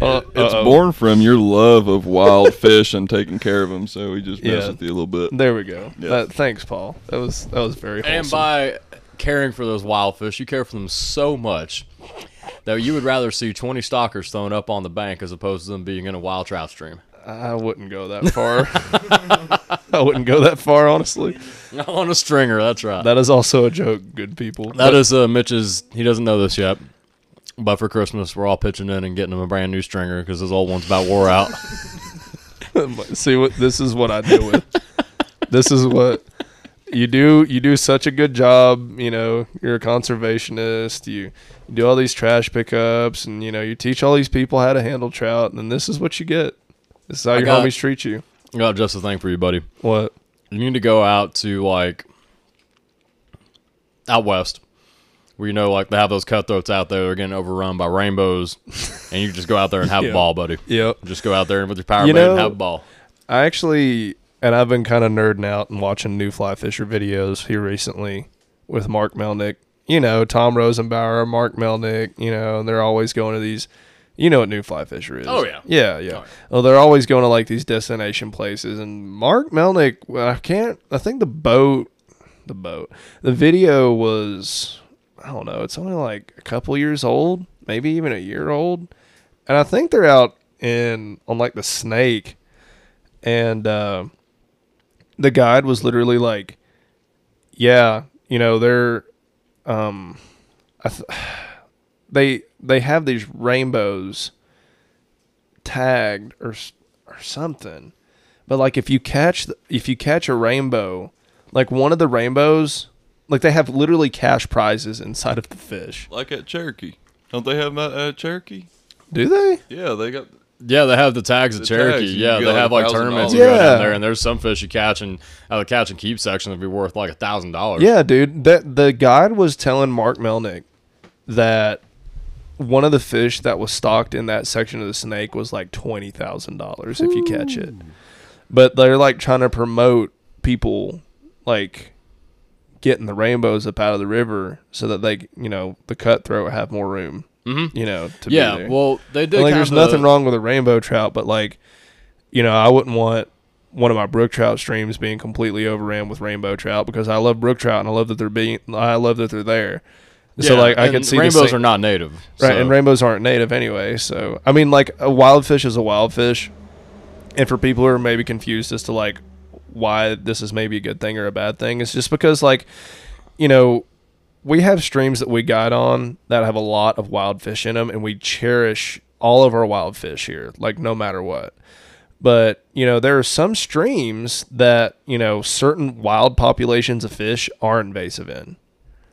Uh, It's uh-oh. born from your love of wild fish and taking care of them, so we just mess Yeah. with you a little bit. There we go. Yeah. That, thanks, Paul. That was that was very wholesome. And by caring for those wild fish, you care for them so much that you would rather see 20 stockers thrown up on the bank as opposed to them being in a wild trout stream. I wouldn't go that far. I wouldn't go that far, honestly. Not on a stringer, that's right. That is also a joke, good people. That is uh, Mitch's. He doesn't know this yet, but for Christmas we're all pitching in and getting him a brand new stringer because his old one's about wore out. See what this is what I deal with. this is what you do you do such a good job. You know, you're a conservationist. You, you do all these trash pickups, and you know you teach all these people how to handle trout, and then this is what you get. This is how I your got- homies treat you. I got just a thing for you, buddy. What? You need to go out to like out west, where you know like they have those cutthroats out there. They're getting overrun by rainbows, and you just go out there and have Yeah. a ball, buddy. Yep. Just go out there and with your power You bait know- and have a ball. I actually, and I've been kind of nerding out and watching new fly fisher videos here recently with Mark Melnyk. You know, Tom Rosenbauer, Mark Melnyk, you know, and they're always going to these, you know what new fly fisher is. Oh, yeah. Yeah, yeah. Oh, yeah. Well, they're always going to like these destination places. And Mark Melnyk, I can't, I think the boat, the boat, the video was, I don't know, it's only like a couple years old, maybe even a year old. And I think they're out in, on like the snake and uh, the guide was literally like, "Yeah, you know they're, um, I th- they they have these rainbows tagged or or something, but like if you catch the, if you catch a rainbow, like one of the rainbows, like they have literally cash prizes inside of the fish. Like at Cherokee. Don't they have that at Cherokee? Do they? Yeah, they got. Yeah, they have the tags at Cherokee. tags, yeah, they like have like $1,000. tournaments. You go Yeah. down there, and there's some fish you catch, and out of the catch and keep section would be worth like a thousand dollars. Yeah, dude. That the guide was telling Mark Melnyk that one of the fish that was stocked in that section of the snake was like twenty thousand dollars if you catch it. But they're like trying to promote people like getting the rainbows up out of the river so that they, you know, the cutthroat have more room. Mhm. You know, to be Yeah, well, they did. And, like, there's nothing wrong with a rainbow trout, but like, you know, I wouldn't want one of my brook trout streams being completely overran with rainbow trout because I love brook trout and I love that they're being, I love that they're there. so Yeah, like, I can see the rainbows are not native, right, so- and rainbows aren't native anyway. So I mean, like, a wild fish is a wild fish, and for people who are maybe confused as to like why this is maybe a good thing or a bad thing, it's just because like, you know, we have streams that we guide on that have a lot of wild fish in them, and we cherish all of our wild fish here, like no matter what. But you know, there are some streams that you know certain wild populations of fish are invasive in.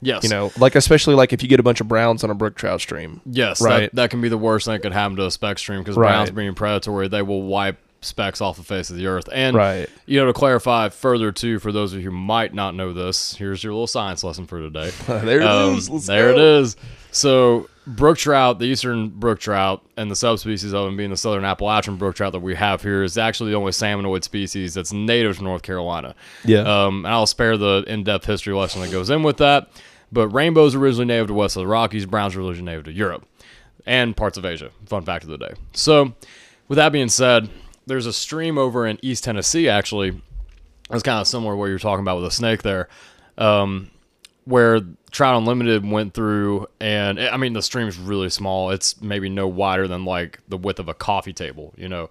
yes, You know, like especially like if you get a bunch of browns on a brook trout stream. Yes, Right. That, that can be the worst thing that could happen to a spec stream because Right. browns being predatory, they will wipe specks off the face of the earth. And Right. you know, to clarify further too, for those of you who might not know this, here's your little science lesson for today. there it Um, is. Let's there go. it is. So brook trout, the eastern brook trout, and the subspecies of them being the southern Appalachian brook trout that we have here is actually the only salmonoid species that's native to North Carolina. Yeah. Um, and I'll spare the in-depth history lesson that goes in with that. But rainbows originally native to west of the Rockies, browns originally native to Europe and parts of Asia. Fun fact of the day. So, with that being said, there's a stream over in East Tennessee actually. It's kind of similar to what you're talking about with a snake there, um, where Trout Unlimited went through, and I mean the stream's really small. It's maybe no wider than like the width of a coffee table. You know,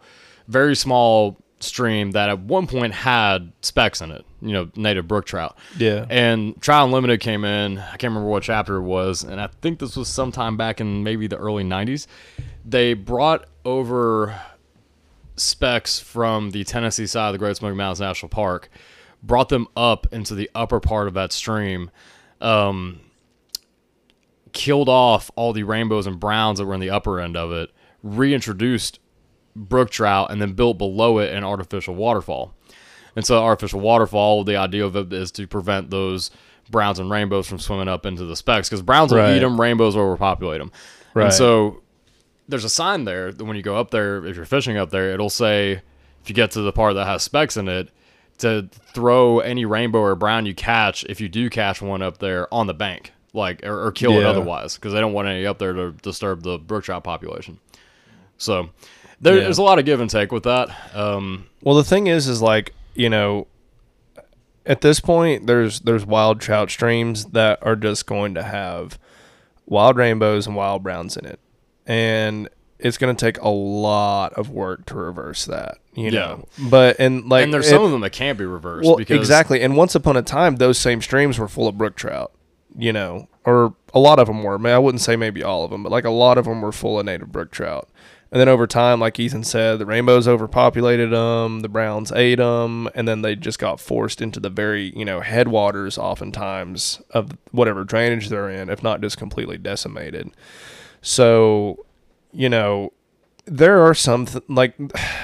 very small stream that at one point had specks in it. You know, native brook trout. Yeah. And Trout Unlimited came in. I can't remember what chapter it was, and I think this was sometime back in maybe the early '90s. They brought over specs from the Tennessee side of the Great Smoky Mountains National Park, brought them up into the upper part of that stream, um, killed off all the rainbows and browns that were in the upper end of it, reintroduced brook trout, and then built below it an artificial waterfall. And so, artificial waterfall, the idea of it is to prevent those browns and rainbows from swimming up into the specks because browns will eat them, rainbows will overpopulate them. Right. And so, there's a sign there that when you go up there, if you're fishing up there, it'll say if you get to the part that has specks in it, to throw any rainbow or brown you catch, if you do catch one up there on the bank, like or, or kill it otherwise, because they don't want any up there to disturb the brook trout population. So there, Yeah. there's a lot of give and take with that. Um, Well, the thing is, is like you know, at this point, there's there's wild trout streams that are just going to have wild rainbows and wild browns in it, and it's going to take a lot of work to reverse that. You Yeah. know, but and like and there's it- some of them that can't be reversed. well, because exactly. And once upon a time, those same streams were full of brook trout. You know, or a lot of them were. I, I wouldn't say maybe all of them, but like a lot of them were full of native brook trout. And then over time, like Ethan said, the rainbows overpopulated them, the browns ate them, and then they just got forced into the very, you know, headwaters oftentimes of whatever drainage they're in, if not just completely decimated. So, you know, there are some, th- like,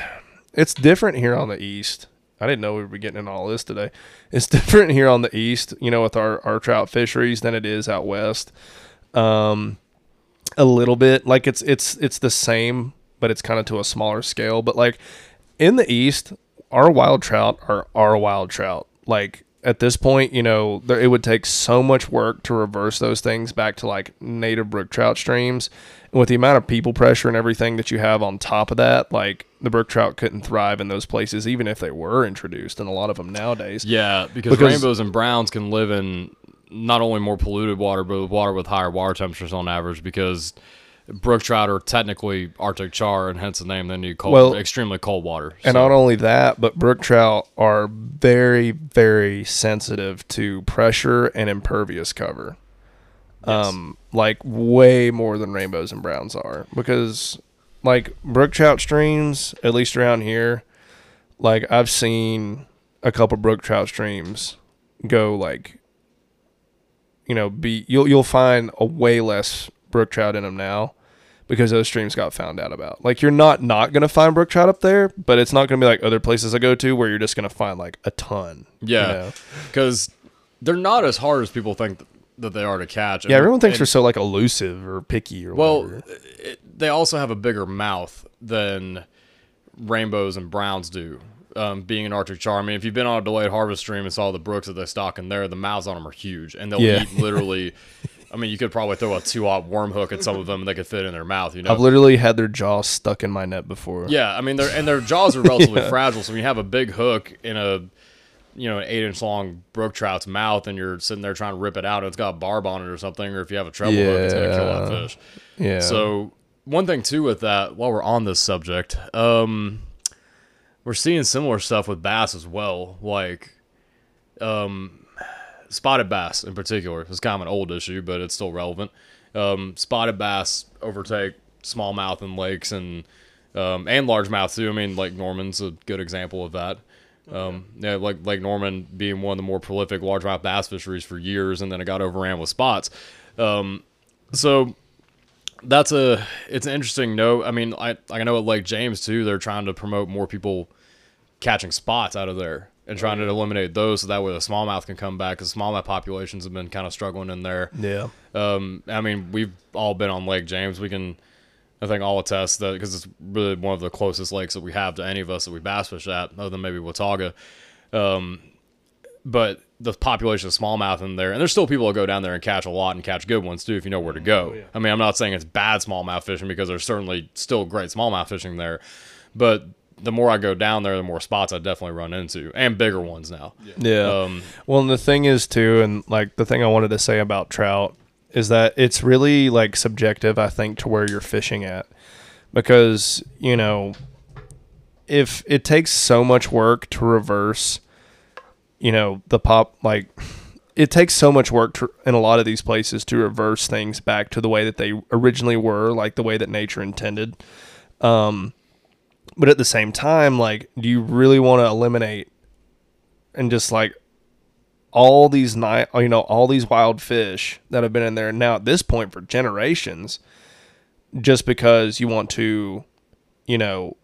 it's different here on the east. I didn't know we be getting in all this today. It's different here on the east, you know, with our, our trout fisheries than it is out west. Um, a little bit like it's it's it's the same but it's kind of to a smaller scale. But like in the East, our wild trout are our wild trout. Like at this point, you know, there, it would take so much work to reverse those things back to like native brook trout streams. And with the amount of people pressure and everything that you have on top of that, like the brook trout couldn't thrive in those places, even if they were introduced, and a lot of them nowadays. Yeah, because, Because- rainbows and browns can live in not only more polluted water, but water with higher water temperatures on average. Because brook trout are technically Arctic char, and hence the name. They need cold, Well- extremely cold water. And not only that, but brook trout are very, very sensitive to pressure and impervious cover. Um, like way more than rainbows and browns are because, like brook trout streams, at least around here, like I've seen a couple brook trout streams go like, you know, be you'll you'll find a way less brook trout in them now because those streams got found out about. Like you're not not gonna find brook trout up there, but it's not gonna be like other places I go to where you're just gonna find like a ton. you yeah, know? because they're not as hard as people think that they are to catch. yeah. And- Everyone thinks and- they're so like elusive or picky or Well, whatever. it, they also have a bigger mouth than rainbows and browns do. Um, being an Arctic char, I mean, if you've been on a delayed harvest stream and saw the brooks that they stock in there, the mouths on them are huge, and they'll Yeah. eat literally. I mean, you could probably throw a two-aught worm hook at some of them, and they could fit in their mouth. You know, I've literally had their jaws stuck in my net before. yeah, I mean, they're and their jaws are relatively fragile. So when you have a big hook in a, you know, an eight-inch long brook trout's mouth, and you're sitting there trying to rip it out, and it's got a barb on it or something, or if you have a treble hook, it's gonna kill that Yeah. fish. yeah. So one thing too with that, while we're on this subject, um, we're seeing similar stuff with bass as well. Like, um, spotted bass in particular is kind of an old issue, but it's still relevant. Um, spotted bass overtake smallmouth in lakes and um, and largemouth too. I mean, Lake Norman's a good example of that. Um, yeah, like Lake Norman being one of the more prolific largemouth bass fisheries for years, and then it got overran with spots. Um, so that's a it's an interesting note. I mean, I I know at Lake James too, they're trying to promote more people catching spots out of there and trying to eliminate those so that way the smallmouth can come back because smallmouth populations have been kind of struggling in there. yeah. Um, I mean, we've all been on Lake James. We can, I think, all attest that because it's really one of the closest lakes that we have to any of us that we bass fish at, other than maybe Watauga. Um, but the population of smallmouth in there, and there's still people that go down there and catch a lot and catch good ones too if you know where to go. I mean, I'm not saying it's bad smallmouth fishing because there's certainly still great smallmouth fishing there, but the more I go down there, the more spots I definitely run into, and bigger ones now. Yeah. Um, Well, and the thing is too, and like the thing I wanted to say about trout is that it's really like subjective. I think to where you're fishing at, because you know, if it takes so much work to reverse, you know, the pop like. It takes so much work to, in a lot of these places to reverse things back to the way that they originally were, like the way that nature intended. Um, but at the same time, like, do you really want to eliminate and just like all these night you know all these wild fish that have been in there now at this point for generations just because you want to you know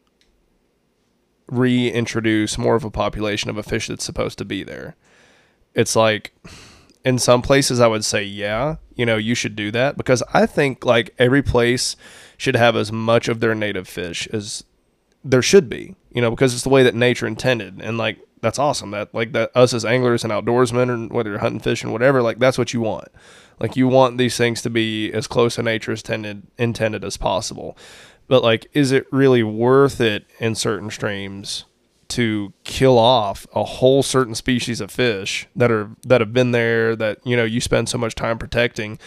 reintroduce more of a population of a fish that's supposed to be there? It's like in some places i would say yeah you know you should do that because i think like every place should have as much of their native fish as there should be, you know, because it's the way that nature intended. And like that's awesome. That like that us as anglers and outdoorsmen and whether you're hunting, fishing, whatever, like that's what you want. Like you want these things to be as close to nature as tended intended as possible. But like, is it really worth it in certain streams to kill off a whole certain species of fish that are that have been there that you know you spend so much time protecting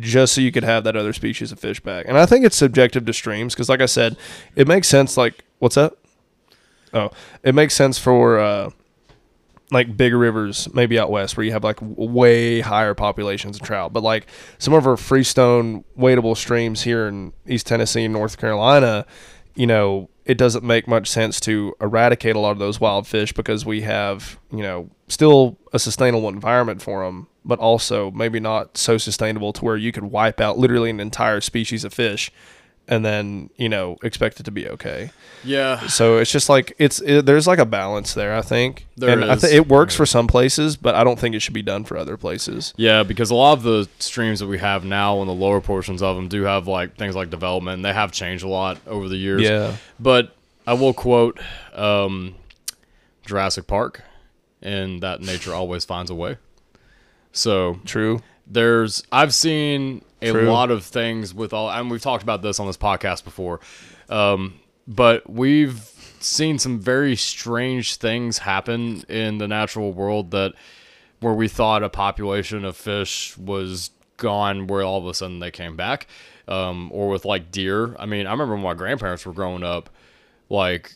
just so you could have that other species of fish back. And I think it's subjective to streams because, like I said, it makes sense. Like, what's that? Oh, it makes sense for uh, like bigger rivers, maybe out west, where you have like way higher populations of trout. But like some of our freestone wadeable streams here in East Tennessee and North Carolina, you know, it doesn't make much sense to eradicate a lot of those wild fish because we have, you know, still a sustainable environment for them, but also maybe not so sustainable to where you could wipe out literally an entire species of fish and then, you know, expect it to be okay. Yeah. So it's just like it's it, there's like a balance there, I think. There and I is. think it works for some places, but I don't think it should be done for other places. Yeah, because a lot of the streams that we have now and the lower portions of them do have like things like development. And they have changed a lot over the years. Yeah. But I will quote um, Jurassic Park, and that nature always finds a way. So True. There's I've seen a True. lot of things with all and we've talked about this on this podcast before. Um, but we've seen some very strange things happen in the natural world that where we thought a population of fish was gone where all of a sudden they came back. Um, or with like deer. I mean, I remember when my grandparents were growing up, like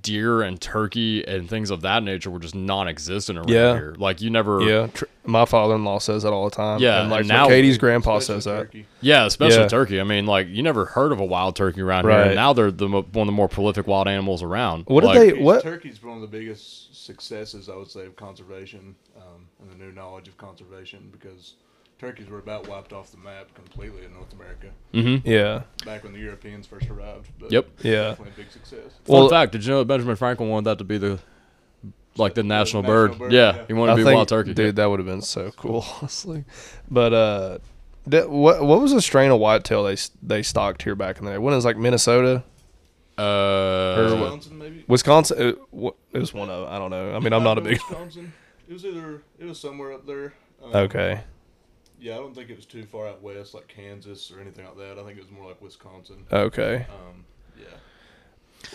deer and turkey and things of that nature were just non-existent around Yeah. here. Like you never Yeah. Tr- my father-in-law says that all the time. Yeah, And like and now- Katie's grandpa Especially says that. turkey. Yeah, especially Yeah. turkey. I mean, like you never heard of a wild turkey around here. And now they're the mo- one of the more prolific wild animals around. What did they- what- Turkey's one of the biggest successes, I would say, of conservation um, and the new knowledge of conservation because turkeys were about wiped off the map completely in North America Mhm. Yeah. back when the Europeans first arrived. But Yep. Yeah. definitely a big success. Fun Well- fact: Did you know that Benjamin Franklin wanted that to be the like the national, national bird? bird, Yeah, yeah. he wanted I to be think, wild turkey. dude, that would have been so cool, honestly. But uh, that, what what was the strain of whitetail they they stocked here back in the day? When it was like Minnesota, Uh, Or Wisconsin, maybe. Wisconsin. It, wa- it was one of I don't know. I mean, I'm not a big. Wisconsin. It was either it was somewhere up there. Um, Okay. Yeah, I don't think it was too far out west, like Kansas or anything like that. I think it was more like Wisconsin. Okay. Um, yeah.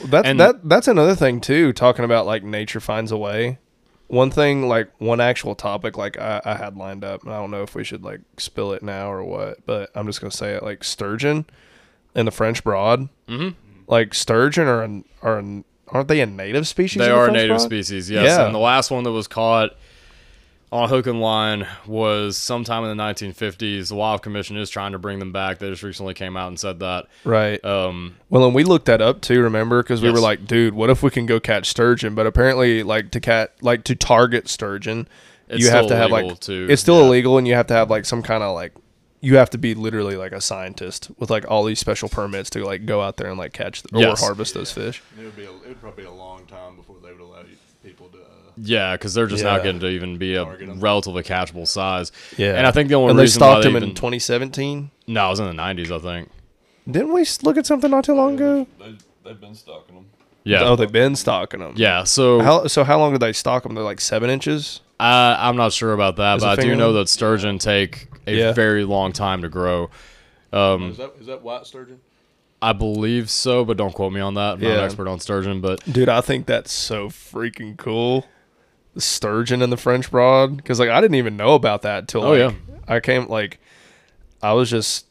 That's And- that that's another thing too. Talking about like nature finds a way. One thing, like one actual topic, like I, I had lined up, and I don't know if we should like spill it now or what, but I'm just gonna say it. Like sturgeon in the French Broad, Mhm. like sturgeon are an, are an, aren't they a native species? They in the are a French native Broad? species, yes. Yeah. And the last one that was caught on hook and line was sometime in the 1950s. The Wild Commission is trying to bring them back. They just recently came out and said that. Right. Um, Well, and we looked that up too. Remember, because we were like, dude, what if we can go catch sturgeon? But apparently, like to cat, like to target sturgeon, It's you have to have like too, it's still yeah. illegal, and you have to have like some kind of like you have to be literally like a scientist with like all these special permits to like go out there and like catch th- or Yes. harvest those fish. It would be a, it would probably be a long time before they would allow you, people to. Yeah, because they're just now Yeah. getting to even be a relatively catchable size. Yeah, And I think the only and they reason why stocked they them even, in 2017. no, it was in the 90s, I think. Didn't we s- look at something not too long ago? They, they've been stocking them. Yeah. Oh, they've been stocking them. yeah. So How so? How long did they stock them? They're like seven inches. I, I'm not sure about that, Is but I do finger know that sturgeon take a Yeah. very long time to grow. Um, is that is that white sturgeon? I believe so, but don't quote me on that. I'm not Yeah. an expert on sturgeon, but Dude, I think that's so freaking cool. Sturgeon and the French Broad, because like I didn't even know about that until Oh, like, yeah. I came like I was just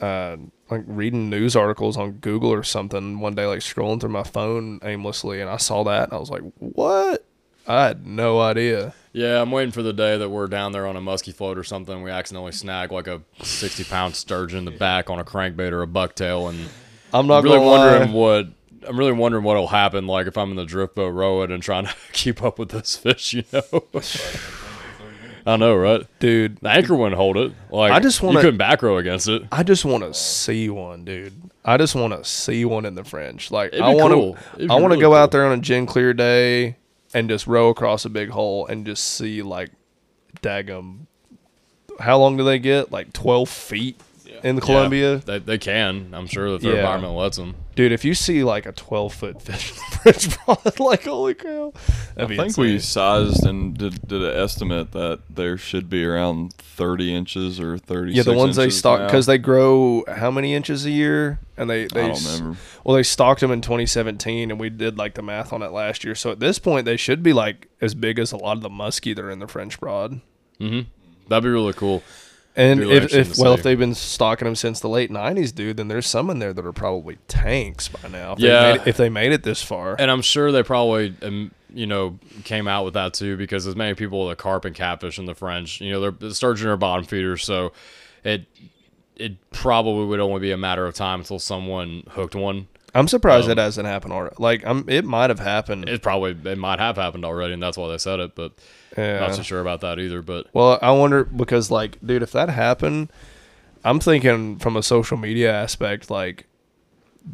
uh, like reading news articles on Google or something one day, like scrolling through my phone aimlessly, and I saw that and I was like, "What?" I had no idea. yeah, I'm waiting for the day that we're down there on a musky float or something. We accidentally snag like a 60 pound sturgeon in the back on a crankbait or a bucktail, and I'm not I'm really wondering lie. what. I'm really wondering what'll happen, like if I'm in the drift boat rowing and trying to keep up with this fish, you know. I know, right? dude. The anchor wouldn't hold it. Like I just wanna- you couldn't back row against it. I just want to see one, dude. I just want to see one in the French. Like I want to, It'd I want to really go out there on a gin clear day and just row across a big hole and just see like, daggum. How long do they get? Like twelve feet in the Columbia, Yeah, they, they can. I'm sure if their Yeah. environment lets them. dude. If you see like a twelve foot fish in the French Broad, like holy cow, that'd I be think we insane. sized and did, did an estimate that there should be around 30 inches or 30. Yeah, the ones they stock because they grow how many inches a year, and they they I don't s- remember. Well, they stocked them in 2017, and we did like the math on it last year. So at this point, they should be like as big as a lot of the muskie that are in the French Broad. Mm-hmm. That'd be really cool. And if, if well, if they've been stocking them since the late 90s, dude, then there's some in there that are probably tanks by now. If they Yeah. made it- if they made it this far. And I'm sure they probably, um, you know, came out with that too because as many people that carp and catfish in the French, you know, they're the sturgeon are bottom feeders, so it it probably would only be a matter of time until someone hooked one. I'm surprised Um, it hasn't happened already. Like, I'm. It might have happened. It probably it might have happened already, and that's why they said it. But yeah. not so sure about that either. But Well, I wonder because, like, dude, if that happened, I'm thinking from a social media aspect, like,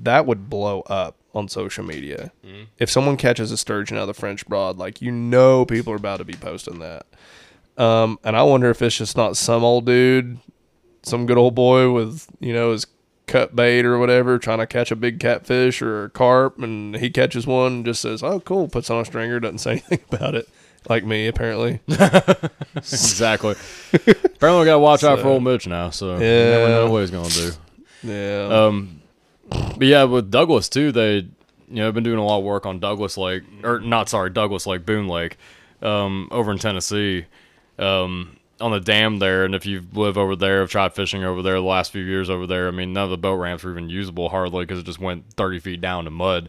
that would blow up on social media. If someone catches a sturgeon out of the French Broad, like, you know, people are about to be posting that. Um, and I wonder if it's just not some old dude, some good old boy with, you know, his cut bait or whatever, trying to catch a big catfish or a carp, and he catches one and just says, "Oh, cool," puts on a stringer, doesn't say anything about it, like me apparently. exactly. Apparently, we gotta watch out for old Mitch now. So you Yeah. never know what he's gonna do. Yeah. Um, but yeah, with Douglas too, they you know been doing a lot of work on Douglas Lake, or not sorry, Douglas Lake, Boone Lake, um, over in Tennessee, um, on the dam there. And if you live over there, have tried fishing over there the last few years over there, I mean, none of the boat ramps were even usable hardly because it just went thirty feet down to mud.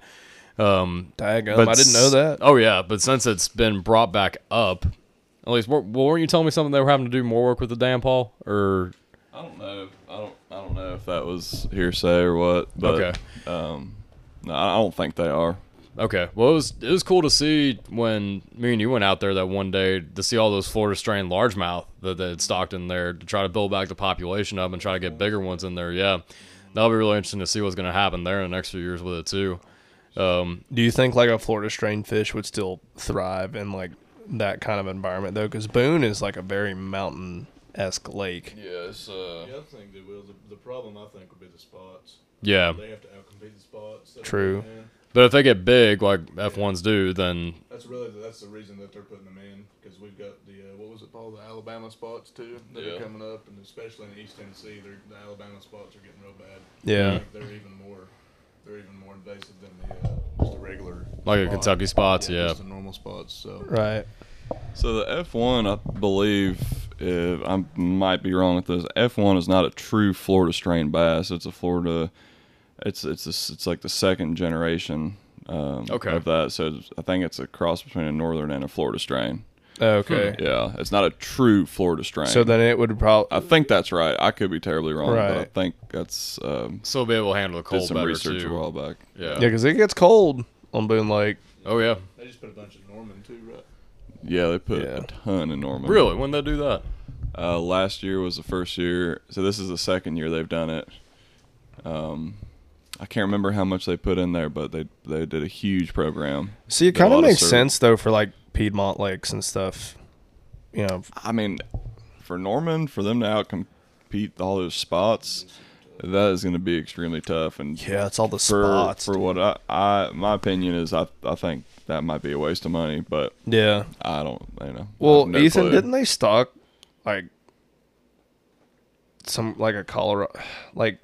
Um, Daggum, I didn't know that. Oh yeah, but since it's been brought back up, at least, well, weren't you telling me something they were having to do more work with the dam, Paul? Or I don't know. I don't. I don't know if that was hearsay or what. But, Okay. Um, no, I don't think they are. Okay. Well, it was it was cool to see when me and you went out there that one day to see all those Florida strain largemouth that they had stocked in there to try to build back the population up and try to get bigger ones in there. Yeah, that'll be really interesting to see what's going to happen there in the next few years with it too. Um, Do you think like a Florida strain fish would still thrive in like that kind of environment though? Because Boone is like a very mountain esque lake. Yeah, it's uh. Yeah, I think they will. The, the problem I think would be the spots. yeah, They have to outcompete the spots. True. but if they get big like F ones do, then That's really the, that's the reason that they're putting them in because we've got the uh, what was it called the Alabama spots too that Yeah. are coming up and especially in East Tennessee the Alabama spots are getting real bad. I Yeah. think they're even more they're even more invasive than the uh, just the regular like a spot. Kentucky spots, yeah. just the normal spots. So Right. So the F one, I believe, if I might be wrong with this. F one is not a true Florida strain bass. It's a Florida. It's it's a s it's like the second generation. Um, Okay. Of that, so I think it's a cross between a northern and a Florida strain. Okay. Yeah, it's not a true Florida strain. So then it would probably. I think that's right. I could be terribly wrong, but I Right. think that's um, So be able to handle the did cold some better research too. a while back. Yeah. yeah, because it gets cold on Boone Lake. Oh yeah. they just put a bunch of Norman too, right? Yeah, they put Yeah. a ton in Norman. Really? When they do that? Uh, last year was the first year, so this is the second year they've done it. Um, I can't remember how much they put in there, but they they did a huge program. See, it Did a kind of lot of makes surf. sense though for like Piedmont lakes and stuff. You know, I mean, for Norman, for them to outcompete all those spots, that is going to be extremely tough. And yeah, it's all the for spots. for what I, I my opinion is, I I think that might be a waste of money, but yeah. I don't, you know. Well, have no Ethan, clue. didn't they stock like some like a Colorado like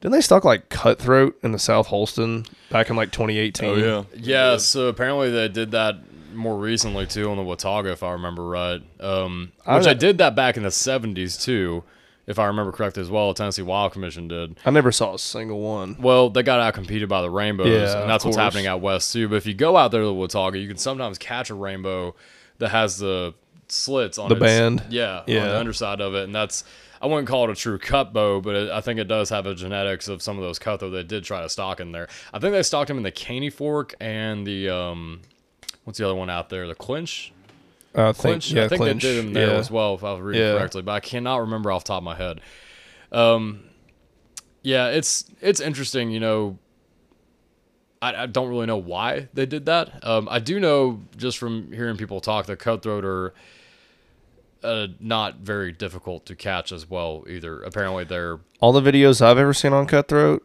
didn't they stock like cutthroat in the South Holston back in like 2018? Oh yeah, Yeah, so apparently they did that more recently too on the Watauga, if I remember right. Um, which I don't- did that back in the '70s too, if I remember correctly as well. Tennessee Wild Commission did. I never saw a single one. Well, they got out competed by the rainbows, Yeah, and that's what's happening out west too. But if you go out there to the Watauga, you can sometimes catch a rainbow that has the slits on The its- band? yeah, on Yeah. the underside of it, and that's. I wouldn't call it a true cut bow, but it, I think it does have a genetics of some of those cutthroat they did try to stock in there. I think they stocked them in the Caney Fork and the um, what's the other one out there? The Clinch. Think Clinch. yeah, I think clinch. they did him there yeah. as well, if I was reading Yeah. correctly, but I cannot remember off the top of my head. Um, yeah, it's it's interesting. You know, I, I don't really know why they did that. Um, I do know just from hearing people talk that cutthroat are uh, not very difficult to catch as well either. Apparently, they're All the videos I've ever seen on cutthroat,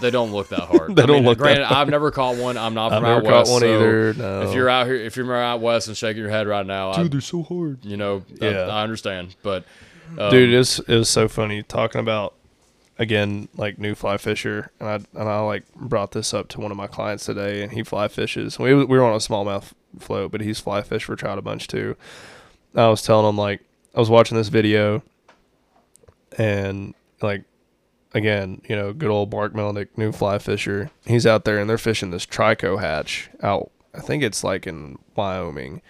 they don't look that hard. They I don't mean, look that hard. I've never caught one. I'm not I've from never out caught west. one so either. No. If you're out here, if you're out west and shaking your head right now, I, Dude, they're so hard. you know, I- Yeah. I, understand. But um, Dude, it was, it was so funny talking about again like new fly fisher, and I and I like brought this up to one of my clients today, and he fly fishes. We we were on a smallmouth float, but he's fly fish for trout a bunch too. I was telling him like I was watching this video, and like again, you know, good old Mark Melnyk, new fly fisher. He's out there and they're fishing this trico hatch out. I think it's like in Wyoming,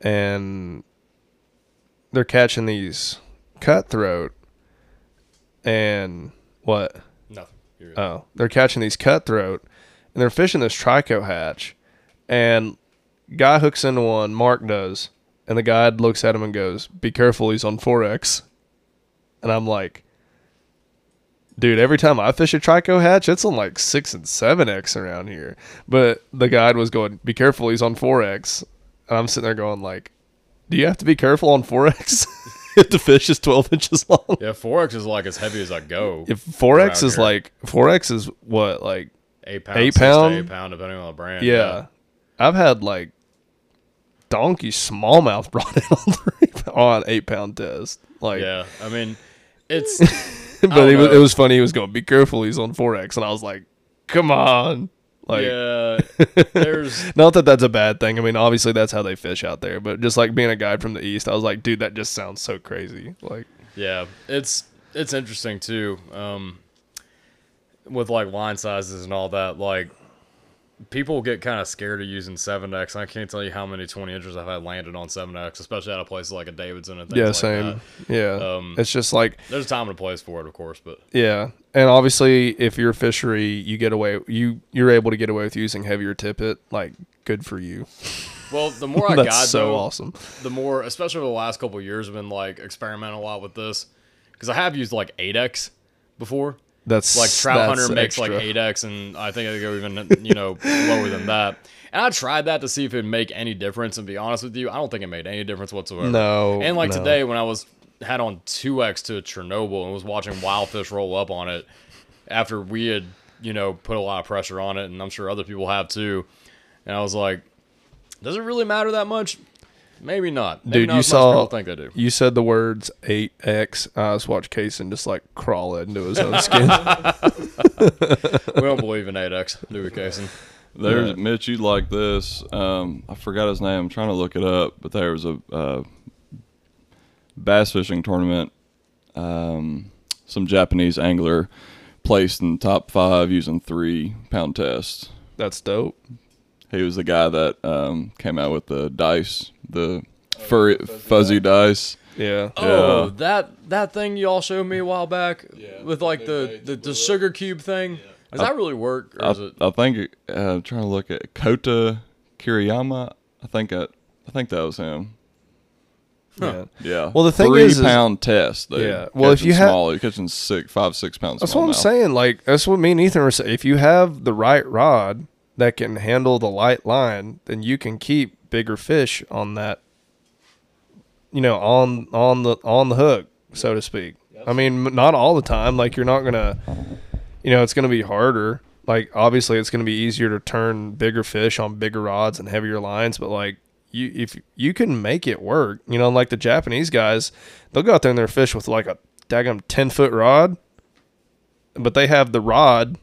and they're catching these cutthroat and what nothing. Oh, they're catching these cutthroat, and they're fishing this trico hatch, and guy hooks into one. Mark does, and the guide looks at him and goes, "Be careful, he's on 4X." And I'm like, dude, every time I fish a trico hatch, it's on like six and seven x around here. But the guide was going, "Be careful, he's on 4X," and I'm sitting there going like, "Do you have to be careful on 4X if the fish is 12 inches long?" Yeah, 4X is like as heavy as I go. If 4X is here. like 4X is what like eight pound, eight pound, eight pound, depending on the brand. yeah, I've had like donkey smallmouth brought in on three on eight pound test. Like, yeah. I mean, it's but don't was, it was funny. He was going, "Be careful, he's on 4X," and I was like, "Come on!" Like, yeah. There's not that that's a bad thing. I mean, obviously that's how they fish out there. But just like being a guide from the east, I was like, "Dude, that just sounds so crazy." Like, Yeah, it's it's interesting too. Um, with like line sizes and all that, like people get kind of scared of using seven X. I can't tell you how many twenty inches I've had landed on seven X, especially out of places like a Davidson and things yeah, like same. Yeah, that. Um, it's just like there's a time and a place for it, of course, but Yeah, and obviously, if you're fishery, you get away you you're able to get away with using heavier tippet. Like, good for you. well, the more I That's got, so though, awesome. the more, especially over the last couple of years, I've been like experimenting a lot with this because I have used like eight X before. That's like trout that's hunter makes like 8x and i think i go even you know lower than that. And i tried that to see if it'd make any difference and be honest with you. I don't think it made any difference whatsoever. No, and like no. today when i was had on 2x to chernobyl and was watching wild fish roll up on it after we had you know put a lot of pressure on it and i'm sure other people have too and i was like does it really matter that much maybe not maybe Dude, not you as much as saw people think they do you said the words eight X. I just watched Kason just like crawl into his own skin. we don't believe in 8x do we Kason? There's Yeah. Mitch. You like this? Um, I forgot his name. I'm trying to look it up, but there was a uh, bass fishing tournament. Um, some Japanese angler placed in top five using three pound test. That's dope. He was the guy that um, came out with the dice, the furry fuzzy dice. Yeah. Oh, Yeah. that that thing you all showed me a while back Yeah, with like the the, the sugar cube thing. Does that really work, or I, is it? I think uh, I'm trying to look at Kota Kiriyama. I think I, I think that was him. Yeah. Yeah. Well, the thing Three is- is- pound test. Dude. Yeah. Well, if you have- small, you're catching six, five, six pounds. That's what I'm smallmouth. saying. Like that's what me and Ethan were saying. If you have the right rod that can handle the light line, then you can keep bigger fish on that. You know, on on the on the hook, so to speak. I mean, not all the time. Like you're not gonna, you know, it's gonna be harder. Like obviously, it's gonna be easier to turn bigger fish on bigger rods and heavier lines. But like you, if you can make it work, you know, like the Japanese guys, they'll go out there and they're fish with like a daggum ten foot rod but they have the rod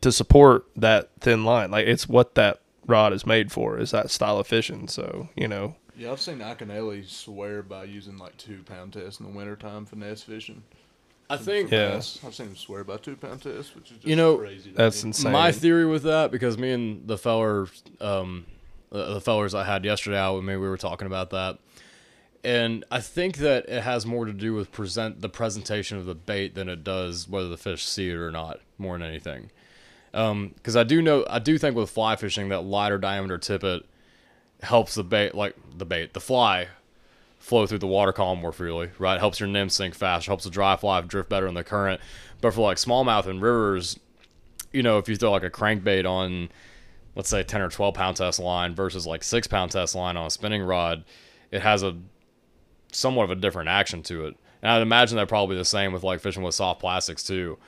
to support that thin line. Like it's what that rod is made for is that style of fishing. So you know, Yeah, I've seen Akinele swear by using like two pound tests in the wintertime finesse fishing. I think Yeah. Yes, I've seen him swear by two pound tests, which is just You know, crazy. to that's me. insane. my theory with that because me and the feller, um, the, the fellers I had yesterday out with me, we were talking about that, and I think that it has more to do with present the presentation of the bait than it does whether the fish see it or not, more than anything. Um, because I do know, I do think with fly fishing that lighter diameter tippet helps the bait, like the bait, the fly, flow through the water column more freely, right? Helps your nymph sink faster, helps the dry fly drift better in the current. But for like smallmouth and rivers, you know, if you throw like a crankbait on, let's say 10 or 12 pound test line versus like six pound test line on a spinning rod, it has a somewhat of a different action to it. And I'd imagine that probably the same with like fishing with soft plastics too.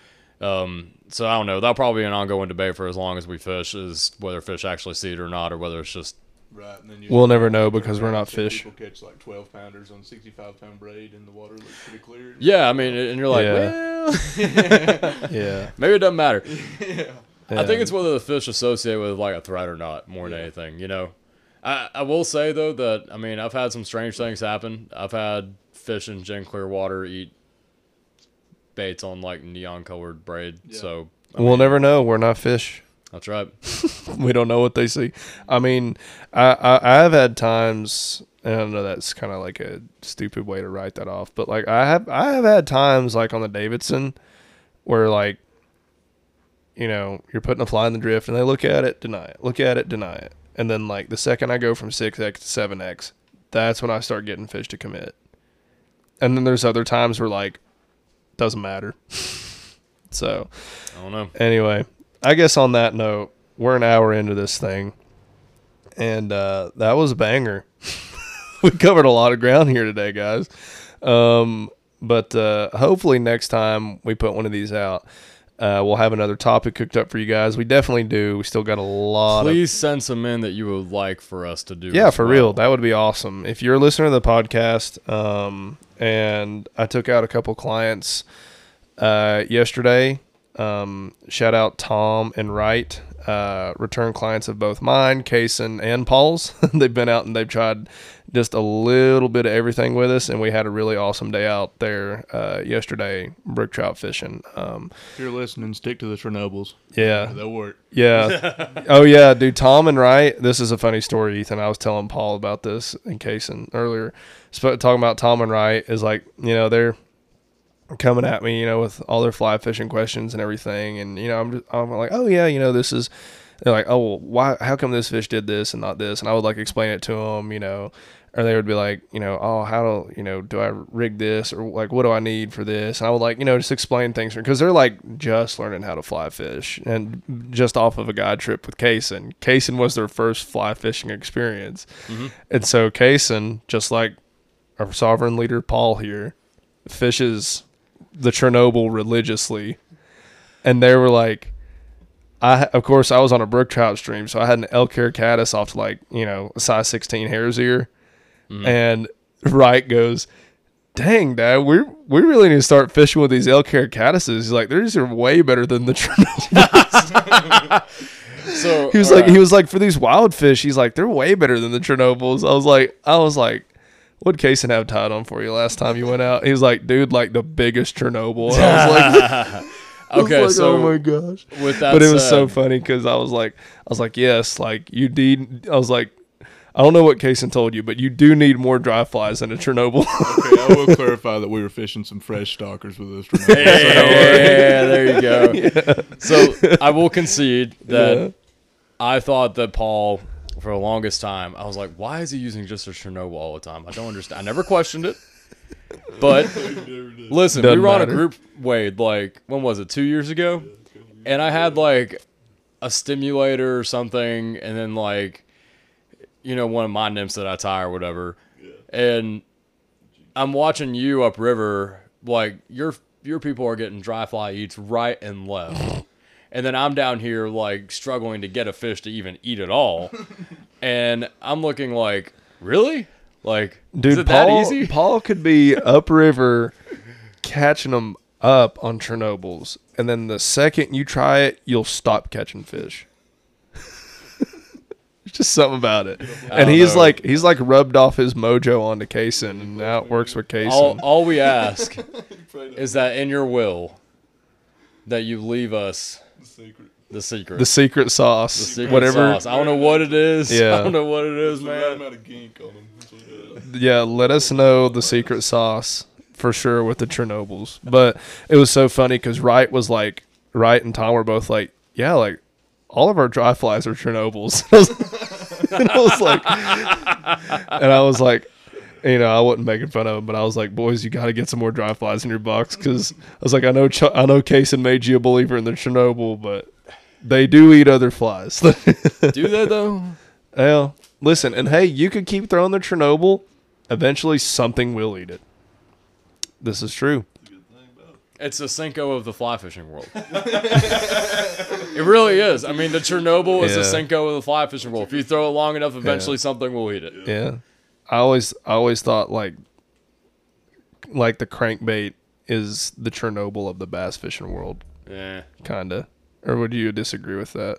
Um, so I don't know. That'll probably be an ongoing debate for as long as we fish is whether fish actually see it or not, or whether it's just Right, and then you We'll never know because we're not Some fish. People catch like twelve pounders on sixty five pound braid, and the water looks pretty clear. yeah. I mean, and you're like, Yeah. well, yeah, maybe it doesn't matter. yeah. I think it's whether the fish associate with like a threat or not, more than anything. You know, I I will say though that I mean I've had some strange things happen. I've had fish in gin clear water eat baits on like neon colored braid. Yeah. So I we'll mean, never know. We're not fish. That's right. we don't know what they see. I mean, I I, I've had times, and I know that's kind of like a stupid way to write that off, but like I have I have had times like on the Davidson where like you know, you're putting a fly in the drift and they look at it, deny it, look at it, deny it. And then like the second I go from 6X to 7X, that's when I start getting fish to commit. And then there's other times where like doesn't matter. so I don't know. anyway, I guess on that note, we're an hour into this thing. And uh, that was a banger. we covered a lot of ground here today, guys. Um, but uh, hopefully next time we put one of these out, uh, we'll have another topic cooked up for you guys. We definitely do. We still got a lot of Please send some in that you would like for us to do. yeah, for well. real. That would be awesome. If you're a listener to the podcast, um, and I took out a couple clients uh, yesterday. Um, shout out Tom and Wright, uh, return clients of both mine, Kaysen, and Paul's. they've been out and they've tried just a little bit of everything with us, and we had a really awesome day out there uh, yesterday, brook trout fishing. Um, If you're listening, stick to the Chernobyls. yeah, They'll work. yeah. oh yeah, dude. Tom and Wright. This is a funny story, Ethan. I was telling Paul about this in Kaysen earlier. Sp- talking about Tom and Wright is like, you know, they're coming at me, you know, with all their fly fishing questions and everything, and you know, I'm just, I'm like, oh yeah, you know, this is. They're like, oh, well, why? How come this fish did this and not this? And I would like explain it to them, you know, or they would be like, you know, oh, how do you know, do I rig this or like what do I need for this? And I would like, you know, just explain things because they're like just learning how to fly fish and just off of a guide trip with Kaysen. Kaysen was their first fly fishing experience, mm-hmm. and so Kaysen, just like our sovereign leader Paul here, fishes the Chernobyl religiously, and they were like. I of course I was on a brook trout stream, so I had an elk hair caddis off to like you know a size sixteen hare's ear, mm-hmm. and Wright goes, "Dang, Dad, we we really need to start fishing with these elk hair caddises." He's like, "These are way better than the Chernobyl." So he was like, right. he was like, for these wild fish, he's like, they're way better than the Chernobyls. I was like, I was like. What Kaysen have tied on for you last time you went out? He was like, dude, like the biggest Chernobyl. And I was like, I was okay, like, so oh my gosh with that, but it was so funny because I was like, I was like, yes, like you need. I was like, I don't know what Kaysen told you, but you do need more dry flies than a Chernobyl. Okay, I will clarify that we were fishing some fresh stockers with this. Chernobyl. Yeah, there you go. So I will concede that Yeah. I thought that Paul, for the longest time, I was like, why is he using just a Chernobyl all the time? I don't understand. I never questioned it. But listen, we Doesn't were on a group Wade like when was it? Two years ago, and I had like a stimulator or something, and then like you know one of my nymphs that I tie or whatever, and I'm watching you upriver like your your people are getting dry fly eats right and left. And then I'm down here like struggling to get a fish to even eat at all. and I'm looking like, really? Like, Dude, is it Paul, that easy? Paul could be upriver catching them up on Chernobyls, and then the second you try it, you'll stop catching fish. There's just something about it, and he's know. like he's like rubbed off his mojo onto Kaysen, and now it works with Kaysen. all, all we ask is that in your will that you leave us the secret. the secret sauce, The secret whatever. sauce. I don't know what it is. Yeah. I don't know what it is, Right man. amount of gink on them. That's what it is. yeah, let us know the secret sauce for sure with the Chernobyls. But it was so funny because Wright was like, Wright and Tom were both like, yeah, like all of our dry flies are Chernobyls. and I was like, and I was like, you know, I wasn't making fun of him, but I was like, boys, you got to get some more dry flies in your box because I was like, I know, Ch- I know, Kaysen made you a believer in the Chernobyl, but they do eat other flies. Do they though? Well, listen, and hey, you could keep throwing the Chernobyl. Eventually, something will eat it. This is true. It's the Senko of the fly fishing world. it really is. I mean, the Chernobyl is the Yeah. Senko of the fly fishing world. If you throw it long enough, eventually something will eat it. Yeah, I always, I always thought like, like the crankbait is the Chernobyl of the bass fishing world, Yeah. kinda. Or would you disagree with that?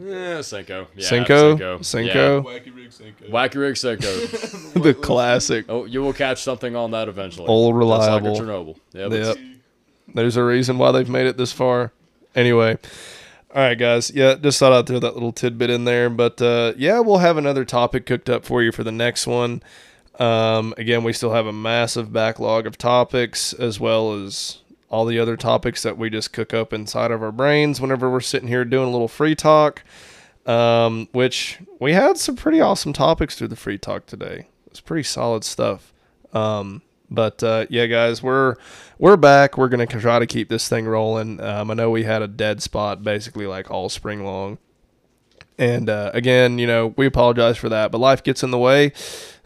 Yeah, Senko. Yeah, Senko? Senko. Senko? Wacky rig Senko. Wacky Rig Senko. the classic. oh, you will catch something on that eventually. Old Just reliable. like a Chernobyl. Yep. Yep. There's a reason why they've made it this far. Anyway. All right, guys. Yeah, just thought I'd throw that little tidbit in there. But uh, yeah, we'll have another topic cooked up for you for the next one. Um, again, we still have a massive backlog of topics as well as all the other topics that we just cook up inside of our brains whenever we're sitting here doing a little free talk. Um, which we had some pretty awesome topics through the free talk today. It's pretty solid stuff. Um, but uh, yeah, guys, we're we're back. We're gonna try to keep this thing rolling. Um, I know we had a dead spot basically like all spring long. And uh, again, you know, we apologize for that, but life gets in the way.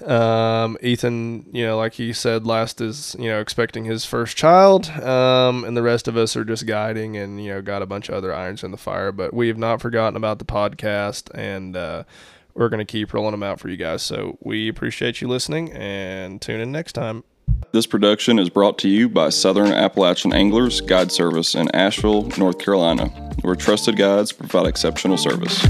Um, Ethan, you know, like he said last, is you know expecting his first child, um, and the rest of us are just guiding and you know got a bunch of other irons in the fire. But we have not forgotten about the podcast, and uh, we're gonna keep rolling them out for you guys. So we appreciate you listening, and tune in next time. This production is brought to you by Southern Appalachian Anglers Guide Service in Asheville, North Carolina, where trusted guides provide exceptional service.